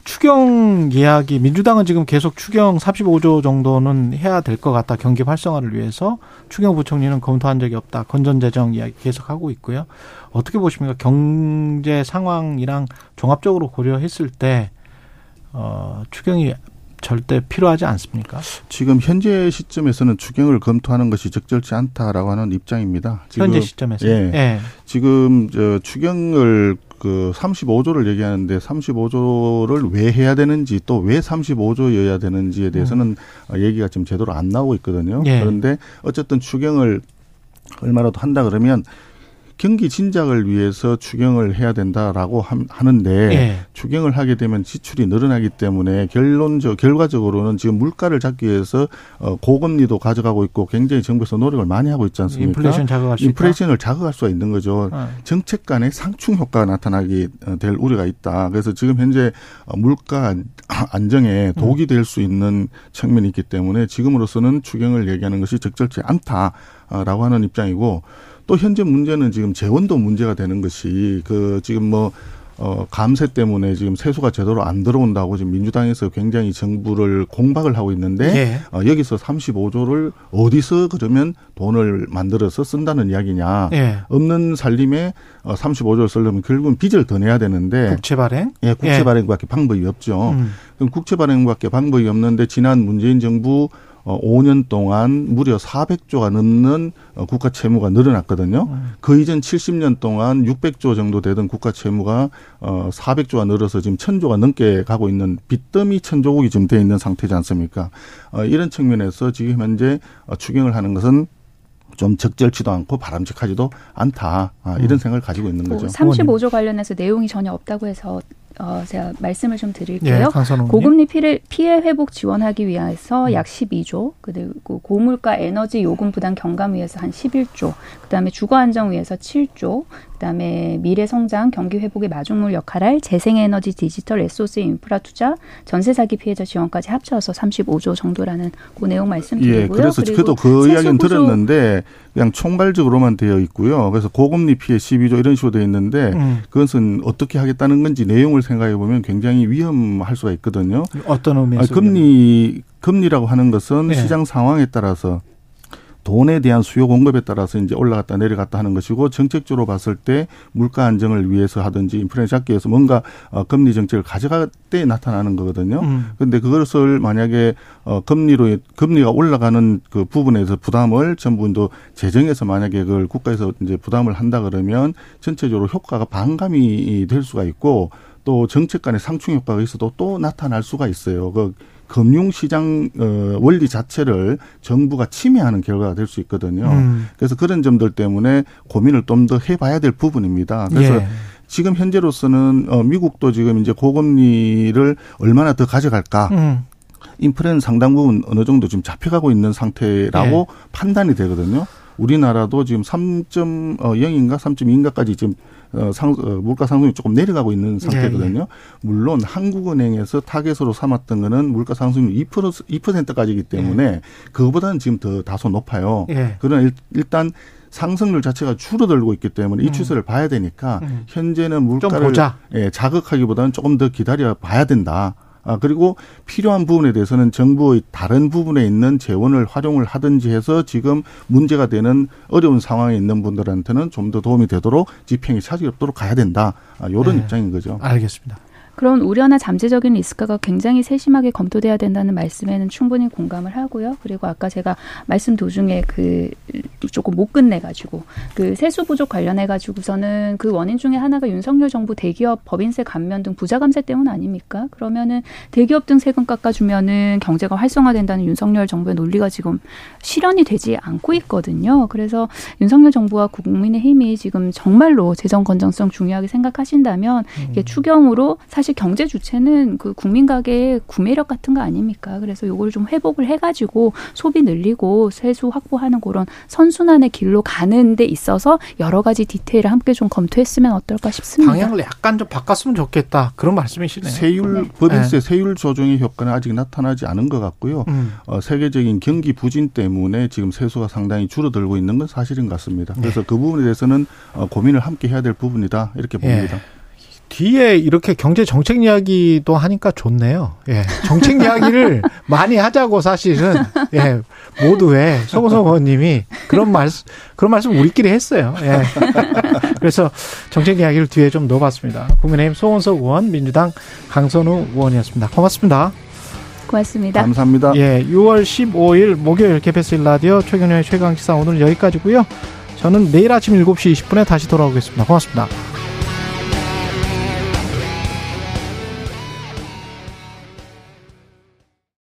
추경 이야기 민주당은 지금 계속 추경 35조 정도는 해야 될 것 같다. 경기 활성화를 위해서 추경 부총리는 검토한 적이 없다. 건전 재정 이야기 계속 하고 있고요. 어떻게 보십니까? 경제 상황이랑 종합적으로 고려했을 때 어, 추경이 절대 필요하지 않습니까? 지금 현재 시점에서는 추경을 검토하는 것이 적절치 않다라고 하는 입장입니다. 지금, 현재 시점에서. 예. 예. 지금 저 추경을 그 35조를 얘기하는데 35조를 왜 해야 되는지 또 왜 35조여야 되는지에 대해서는 어, 얘기가 지금 제대로 안 나오고 있거든요. 예. 그런데 어쨌든 추경을 얼마라도 한다 그러면 경기 진작을 위해서 추경을 해야 된다라고 함- 하는데 예. 추경을 하게 되면 지출이 늘어나기 때문에 결론적 결과적으로는 지금 물가를 잡기 위해서 어, 고금리도 가져가고 있고 굉장히 정부에서 노력을 많이 하고 있지 않습니까? 인플레이션 자극할 수 있다. 인플레이션을 자극할 수가 있는 거죠. 어. 정책 간의 상충 효과가 나타나게 어, 될 우려가 있다. 그래서 지금 현재 어, 물가 안- 안정에 독이 될 수 있는 측면이 있기 때문에 지금으로서는 추경을 얘기하는 것이 적절치 않다라고 하는 입장이고 또 현재 문제는 지금 재원도 문제가 되는 것이 그 지금 뭐 어, 감세 때문에 지금 세수가 제대로 안 들어온다고 지금 민주당에서 굉장히 정부를 공박을 하고 있는데 예. 어, 여기서 35조를 어디서 그러면 돈을 만들어서 쓴다는 이야기냐. 예. 없는 살림에 어, 35조를 쓰려면 결국은 빚을 더 내야 되는데 국채 발행? 예, 국채 발행밖에 방법이 없죠. 음. 그럼 국채 발행밖에 방법이 없는데 지난 문재인 정부 어, 5년 동안 무려 400조가 넘는 어, 국가 채무가 늘어났거든요. 그 이전 70년 동안 600조 정도 되던 국가 채무가 어, 400조가 늘어서 지금 1000조가 넘게 가고 있는 빚더미 천조국이 지금 돼 있는 상태지 않습니까? 어, 이런 측면에서 지금 현재 어, 추경을 하는 것은 좀 적절치도 않고 바람직하지도 않다. 아, 이런 생각을 가지고 있는 뭐 거죠. 35조 관련해서 내용이 전혀 없다고 해서 어, 제가 말씀을 좀 드릴게요. 예. 고금리 피해, 피해 회복 지원하기 위해서 음. 약 12조, 그리고 고물가 에너지 요금 부담 경감 위해서 한 11조, 그 다음에 주거 안정 위해서 7조, 그다음에 미래 성장 경기 회복의 마중물 역할할 재생에너지 디지털 에소스 인프라 투자, 전세 사기 피해자 지원까지 합쳐서 35조 정도라는 그 내용 말씀드리고요. 예, 그래서 저도 그 이야기는 구조- 들었는데 그냥 총괄적으로만 되어 있고요. 그래서 고금리 피해 12조 이런 식으로 되어 있는데 음. 그것은 어떻게 하겠다는 건지 내용을 생각해 보면 굉장히 위험할 수가 있거든요. 어떤 아니, 의미에서? 금리 금리라고 하는 것은 예. 시장 상황에 따라서 돈에 대한 수요 공급에 따라서 이제 올라갔다 내려갔다 하는 것이고 정책적으로 봤을 때 물가 안정을 위해서 하든지 인플레이션 잡기 위해서 뭔가 어, 금리 정책을 가져갈 때 나타나는 거거든요. 음. 근데 그것을 만약에 어 금리로 금리가 올라가는 그 부분에서 부담을 정부도 재정에서 만약에 그걸 국가에서 이제 부담을 한다 그러면 전체적으로 효과가 반감이 될 수가 있고 또 정책 간의 상충 효과가 있어도 또 나타날 수가 있어요. 그 금융시장 어, 원리 자체를 정부가 침해하는 결과가 될 수 있거든요. 음. 그래서 그런 점들 때문에 고민을 좀 더 해봐야 될 부분입니다. 그래서 예. 지금 현재로서는 어, 미국도 지금 이제 고금리를 얼마나 더 가져갈까 음. 인플레는 상당 부분 어느 정도 지금 잡혀가고 있는 상태라고 예. 판단이 되거든요. 우리나라도 지금 3.0인가 3.2인가까지 지금 어, 상, 어, 물가 상승이 조금 내려가고 예, 있는 상태거든요. 물론 한국은행에서 타겟으로 삼았던 거는 물가 상승률 2%, 2%까지이기 때문에 그거보다는 지금 더 다소 높아요. 예. 그러나 일, 일단 상승률 자체가 줄어들고 있기 때문에 이 음. 추세를 봐야 되니까 음. 현재는 물가를 보자. 예, 자극하기보다는 조금 더 기다려 봐야 된다. 아, 그리고 필요한 부분에 대해서는 정부의 다른 부분에 있는 재원을 활용을 하든지 해서 지금 문제가 되는 어려운 상황에 있는 분들한테는 좀 더 도움이 되도록 집행이 차질 없도록 가야 된다. 아, 요런 네. 입장인 거죠. 알겠습니다. 그런 우려나 잠재적인 리스크가 굉장히 세심하게 검토돼야 된다는 말씀에는 충분히 공감을 하고요. 그리고 아까 제가 말씀 도중에 그 조금 못 끝내 가지고 그 세수 부족 관련해 가지고서는 그 원인 중에 하나가 윤석열 정부 대기업 법인세 감면 등 부자 감세 때문 아닙니까? 그러면은 대기업 등 세금 깎아주면은 경제가 활성화된다는 윤석열 정부의 논리가 지금 실현이 되지 않고 있거든요. 그래서 윤석열 정부와 국민의힘이 지금 정말로 재정 건전성 중요하게 생각하신다면 이게 추경으로 사실 경제 주체는 그 국민 가게의 구매력 같은 거 아닙니까? 그래서 요걸 좀 회복을 해가지고 소비 늘리고 세수 확보하는 그런 선순환의 길로 가는 데 있어서 여러 가지 디테일을 함께 좀 검토했으면 어떨까 싶습니다. 방향을 약간 좀 바꿨으면 좋겠다. 그런 말씀이시네요. 세율 법인세 세율 조정의 효과는 아직 나타나지 않은 것 같고요. 음. 어, 세계적인 경기 부진 때문에 지금 세수가 상당히 줄어들고 있는 건 사실인 것 같습니다. 그래서 그 부분에 대해서는 어, 고민을 함께 해야 될 부분이다 이렇게 봅니다. 뒤에 이렇게 경제 정책 이야기도 하니까 좋네요. 예. 정책 이야기를 많이 하자고 사실은 예. 모두의 송호석 의원님이 그런 말씀 그런 말씀 우리끼리 했어요. 예. 그래서 정책 이야기를 뒤에 좀 넣어봤습니다. 국민의힘 송원석 의원, 민주당 강선우 의원이었습니다. 고맙습니다. 고맙습니다. 감사합니다. 예, 6월 15일 목요일 KBS 일라디오 최경영의 최강시사 오늘 여기까지고요. 저는 내일 아침 7시 20분에 다시 돌아오겠습니다. 고맙습니다.